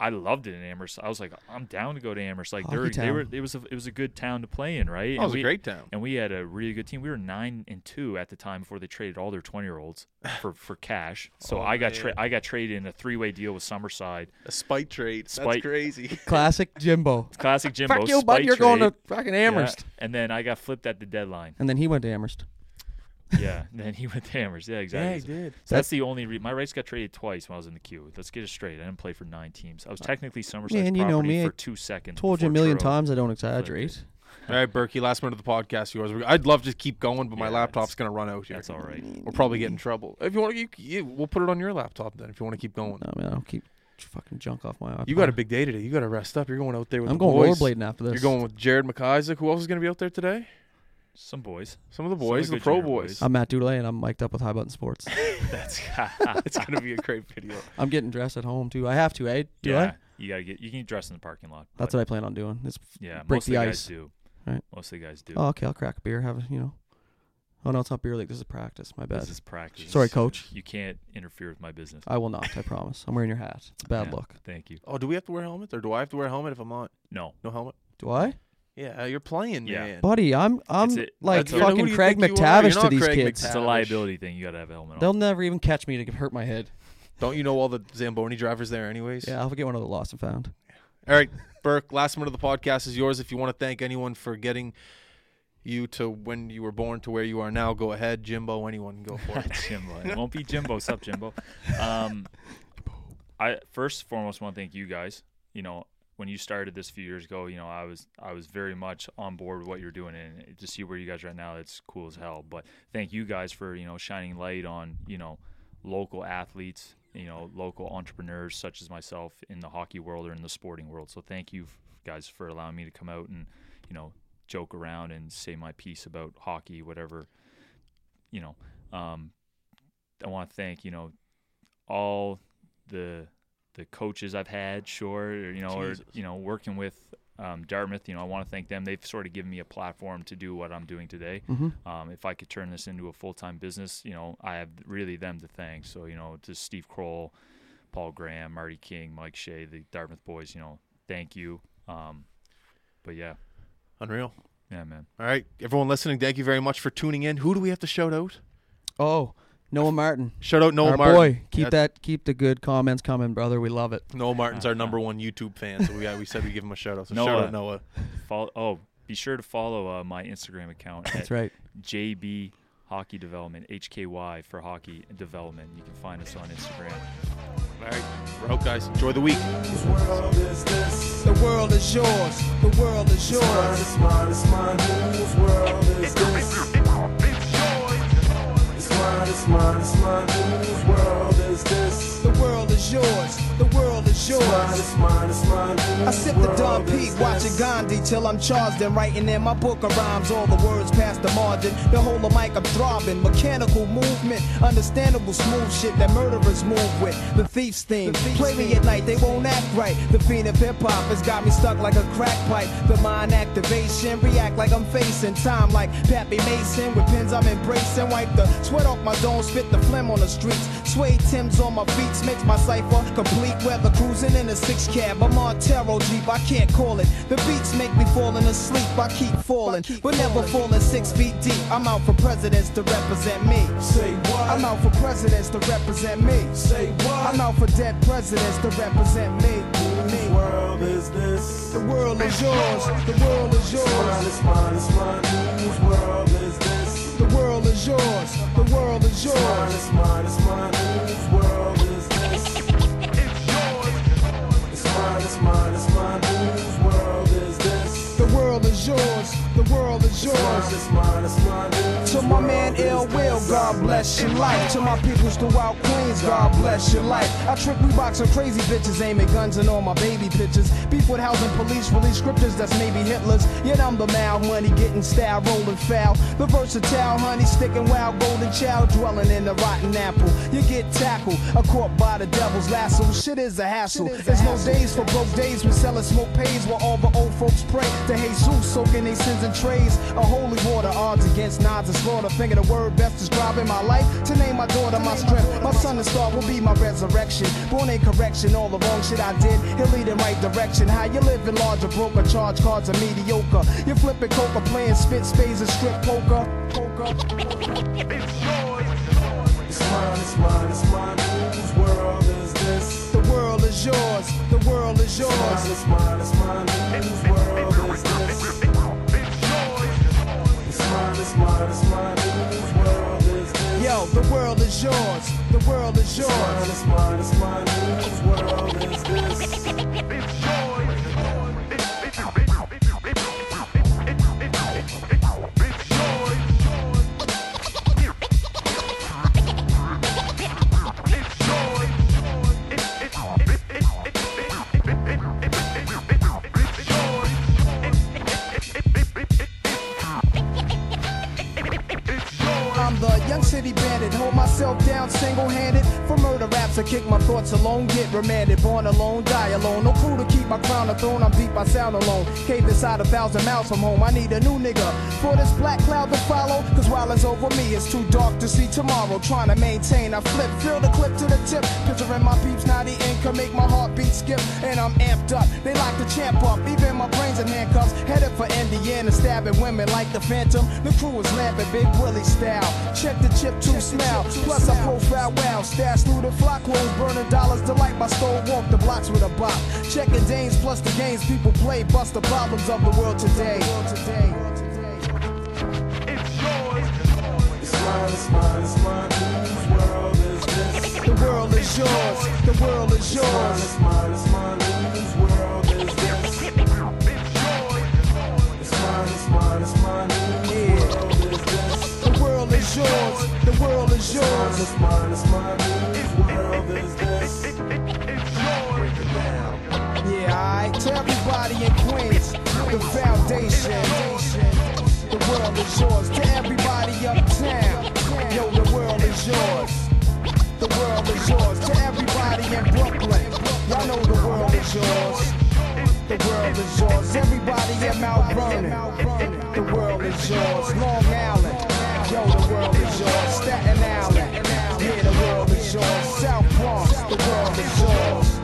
I loved it in Amherst. I was like, I'm down to go to Amherst. Like they were, they were, it was a, it was a good town to play in, right? that And was we- a great town. and we had a really good team. We were nine and two at the time before they traded all their twenty year olds for, for cash. So Oh, I got tra- I got traded in a three way deal with Summerside. A spite trade. Spite- That's crazy. Classic Jimbo. Classic Jimbo. Fuck you, bud. You're going to trade. fucking Yeah, Amherst. And then I got flipped at the deadline. And then he went to Amherst. Yeah. then he went to Amherst. Yeah, exactly. So did. that's the only re- my rights got traded twice when I was in the Q. Let's get it straight. I didn't play for nine teams. I was uh, technically Summerside's Man, you know property me. for two seconds. Told you a before million Truro- times I don't exaggerate. All right, Berkey. Last minute of the podcast. Yours. I'd love to keep going, but my Yeah, laptop's it's- gonna run out here. That's all right. We'll probably get in trouble. If you want, you, you, we'll put it on your laptop then. If you want to keep going. No, man, I don't keep fucking junk off my iPod. You got a big day today. You got to rest up. You're going out there with I'm the going boys. rollerblading after this. You're going with Jared McIsaac. Who else is going to be out there today? Some boys. Some of the Some of boys, the the pro boys. boys. I'm Matt Dudley and I'm mic'd up with High Button Sports. That's it's going to be a great video. I'm getting dressed at home too. I have to, eh? Do yeah. I? You gotta get. You can dress in the parking lot. That's what I plan on doing. It's Yeah, break most the of the ice. guys do. Right. Most of the guys do. oh, okay. I'll crack a beer. Have a you know. Oh no, it's not beer league. This is practice. My bad. this is practice. Sorry, coach. You can't interfere with my business. I will not. I promise. I'm wearing your hat. It's a bad Yeah, look. Thank you. Oh, do we have to wear helmets, or do I have to wear a helmet if I'm on? No. No helmet. Do I, Yeah, you're playing, Yeah. man. buddy? I'm I'm It's a- like that's a- Who do fucking you Craig think you are? MacTavish You're to not these Craig kids. It's a Tavish. liability thing. You gotta have a helmet on. They'll never even catch me to hurt my head. Don't you know all the Zamboni drivers there, anyways? Yeah, I'll get one of the lost and found. All right, Burke. Last minute of the podcast is yours. If you want to thank anyone for getting you to when you were born to where you are now, go ahead. Jimbo, anyone, go for it. Jimbo. It won't be Jimbo. What's up, Jimbo? Um, I first and foremost want to thank you guys. You know, when you started this a few years ago, you know, I was I was very much on board with what you're doing, and to see where you guys are at now, it's cool as hell. But thank you guys for you know shining light on you know local athletes, you know, local entrepreneurs such as myself in the hockey world or in the sporting world. So thank you guys for allowing me to come out and you know joke around and say my piece about hockey, whatever. You know, um, I want to thank you know all the the coaches I've had, sure, or, you know, or you know, working with um, Dartmouth, you know, I want to thank them. They've sort of given me a platform to do what I'm doing today. Mhm. Um, if I could turn this into a full time business, you know, I have really them to thank. So, you know, to Steve Kroll, Paul Graham, Marty King, Mike Shea, the Dartmouth boys, you know, thank you. Um, but yeah, Unreal. yeah, man. All right, everyone listening, thank you very much for tuning in. Who do we have to shout out? Oh, Noah Martin. Shout out Noah our Martin. boy. Keep Yeah, that keep the good comments coming, brother. We love it. Noah Martin's our number one YouTube fan, so we got, we said we give him a shout out. So shout Noah. out Noah. Follow, oh, be sure to follow uh, my Instagram account That's at right. JB Hockey Development, HKY for Hockey Development. You can find us on Instagram. All right, we're out, guys. Enjoy the week. Whose world is this? The world is yours. The world is It's mine, yours. it's mine, it's mine. Whose world is this? It's mine, it's mine, it's mine. Whose world is this? The world is yours. The world is yours. it's mine. I sip the dumb is watching? Gandhi till I'm charged and writing in my book of rhymes. All the words past the margin. The whole of mic I'm throbbing. Mechanical movement, understandable smooth shit that murderers move with. The thief's theme. Play me at night, they won't act right. The fiend of hip hop has got me stuck like a crack pipe. The mind activation, react like I'm facing time like Pappy Mason. With pins I'm embracing. Wipe the sweat off my dome, spit the phlegm on the streets. Suede Tim's on my feet makes my cipher complete. Weather cruising in a six cab. I'm on Taro Jeep, I can't call it. The beats make me falling asleep. I keep falling, but never falling six feet deep. I'm out for presidents to represent me. Say what? I'm out for presidents to represent me. Say what? I'm out for dead presidents to represent me. Whose world is this? The world is yours. The world is yours. It's mine, it's mine, it's mine. Whose world is this? The world is yours. The world is yours. It's mine, it's mine, it's mine. Whose world world is this? The world is yours. The world is It's mine, yours. it's mine, it's mine. To my man Ill Will. God bless your life. To my peoples throughout Queens, God bless your life. I trick Reeboks and crazy bitches, aiming guns and all my baby pictures. Beef with housing police, release scriptures that's maybe Hitler's. Yet I'm the mal money, getting style, rolling foul. The versatile honey, sticking wild, golden child, dwelling in the rotten apple. You get tackled, a caught by the devil's lasso. Shit is a hassle. There's no days for broke days We selling smoke pays while all the old folks pray to Jesus, soaking their sins in trays. A holy water, odds against nods and slaughter. Finger the word best describing my life. To name my daughter my strength. My son and star will be my resurrection. Born in correction, all the wrong shit I did. He'll lead in right direction. How you living large or broke or charge cards are mediocre. You're flipping coca, playing spit spades and strip poker. Poker. It's mine, it's mine, it's mine. Whose world is this? The world is yours. The world is It's yours. mine, it's mine, it's mine. Whose world It's it's it's? Yo, the world is yours. The world is yours. it's it's. World is this? I'm kick my thoughts alone, get remanded. Born alone, die alone. No crew to my crown a throne, I'm deep, I sound alone. Cave inside a thousand miles from home, I need a new nigga. For this black cloud to follow, cause while it's over me, it's too dark to see tomorrow. Trying to maintain, I flip, fill the clip to the tip. Picturing my peeps, now the ink can make my heartbeat skip. And I'm amped up, they lock the champ up. Even my brains in handcuffs, headed for Indiana, stabbing women like the Phantom. The crew is lamping Big Willie style. Check the chip to smell. Plus I profile wow. Stash through the flock clothes, burning dollars. Delight my stove, walk the blocks with a bop. Checking plus the games people play. Bust the problems of the world today. It's mine, it's mine, it's mine. Whose world is this? The world is yours. The world is It's mine, yours. it's mine, it's mine. Whose world is this? It's mine, it's mine, it's mine. Whose world is this? The world is yours. The world is It's mine, yours. it's mine, it's mine. Whose world is this? To everybody in Queens, the foundation. The world is yours. To everybody uptown, yo, the world is yours. The world is yours. To everybody in Brooklyn, y'all know the world is yours. The world is yours. Everybody in Mount Vernon, the world is yours. Long Island, yo, the world is yours. Staten Island, yeah, the world is yours. South Bronx, the world is yours.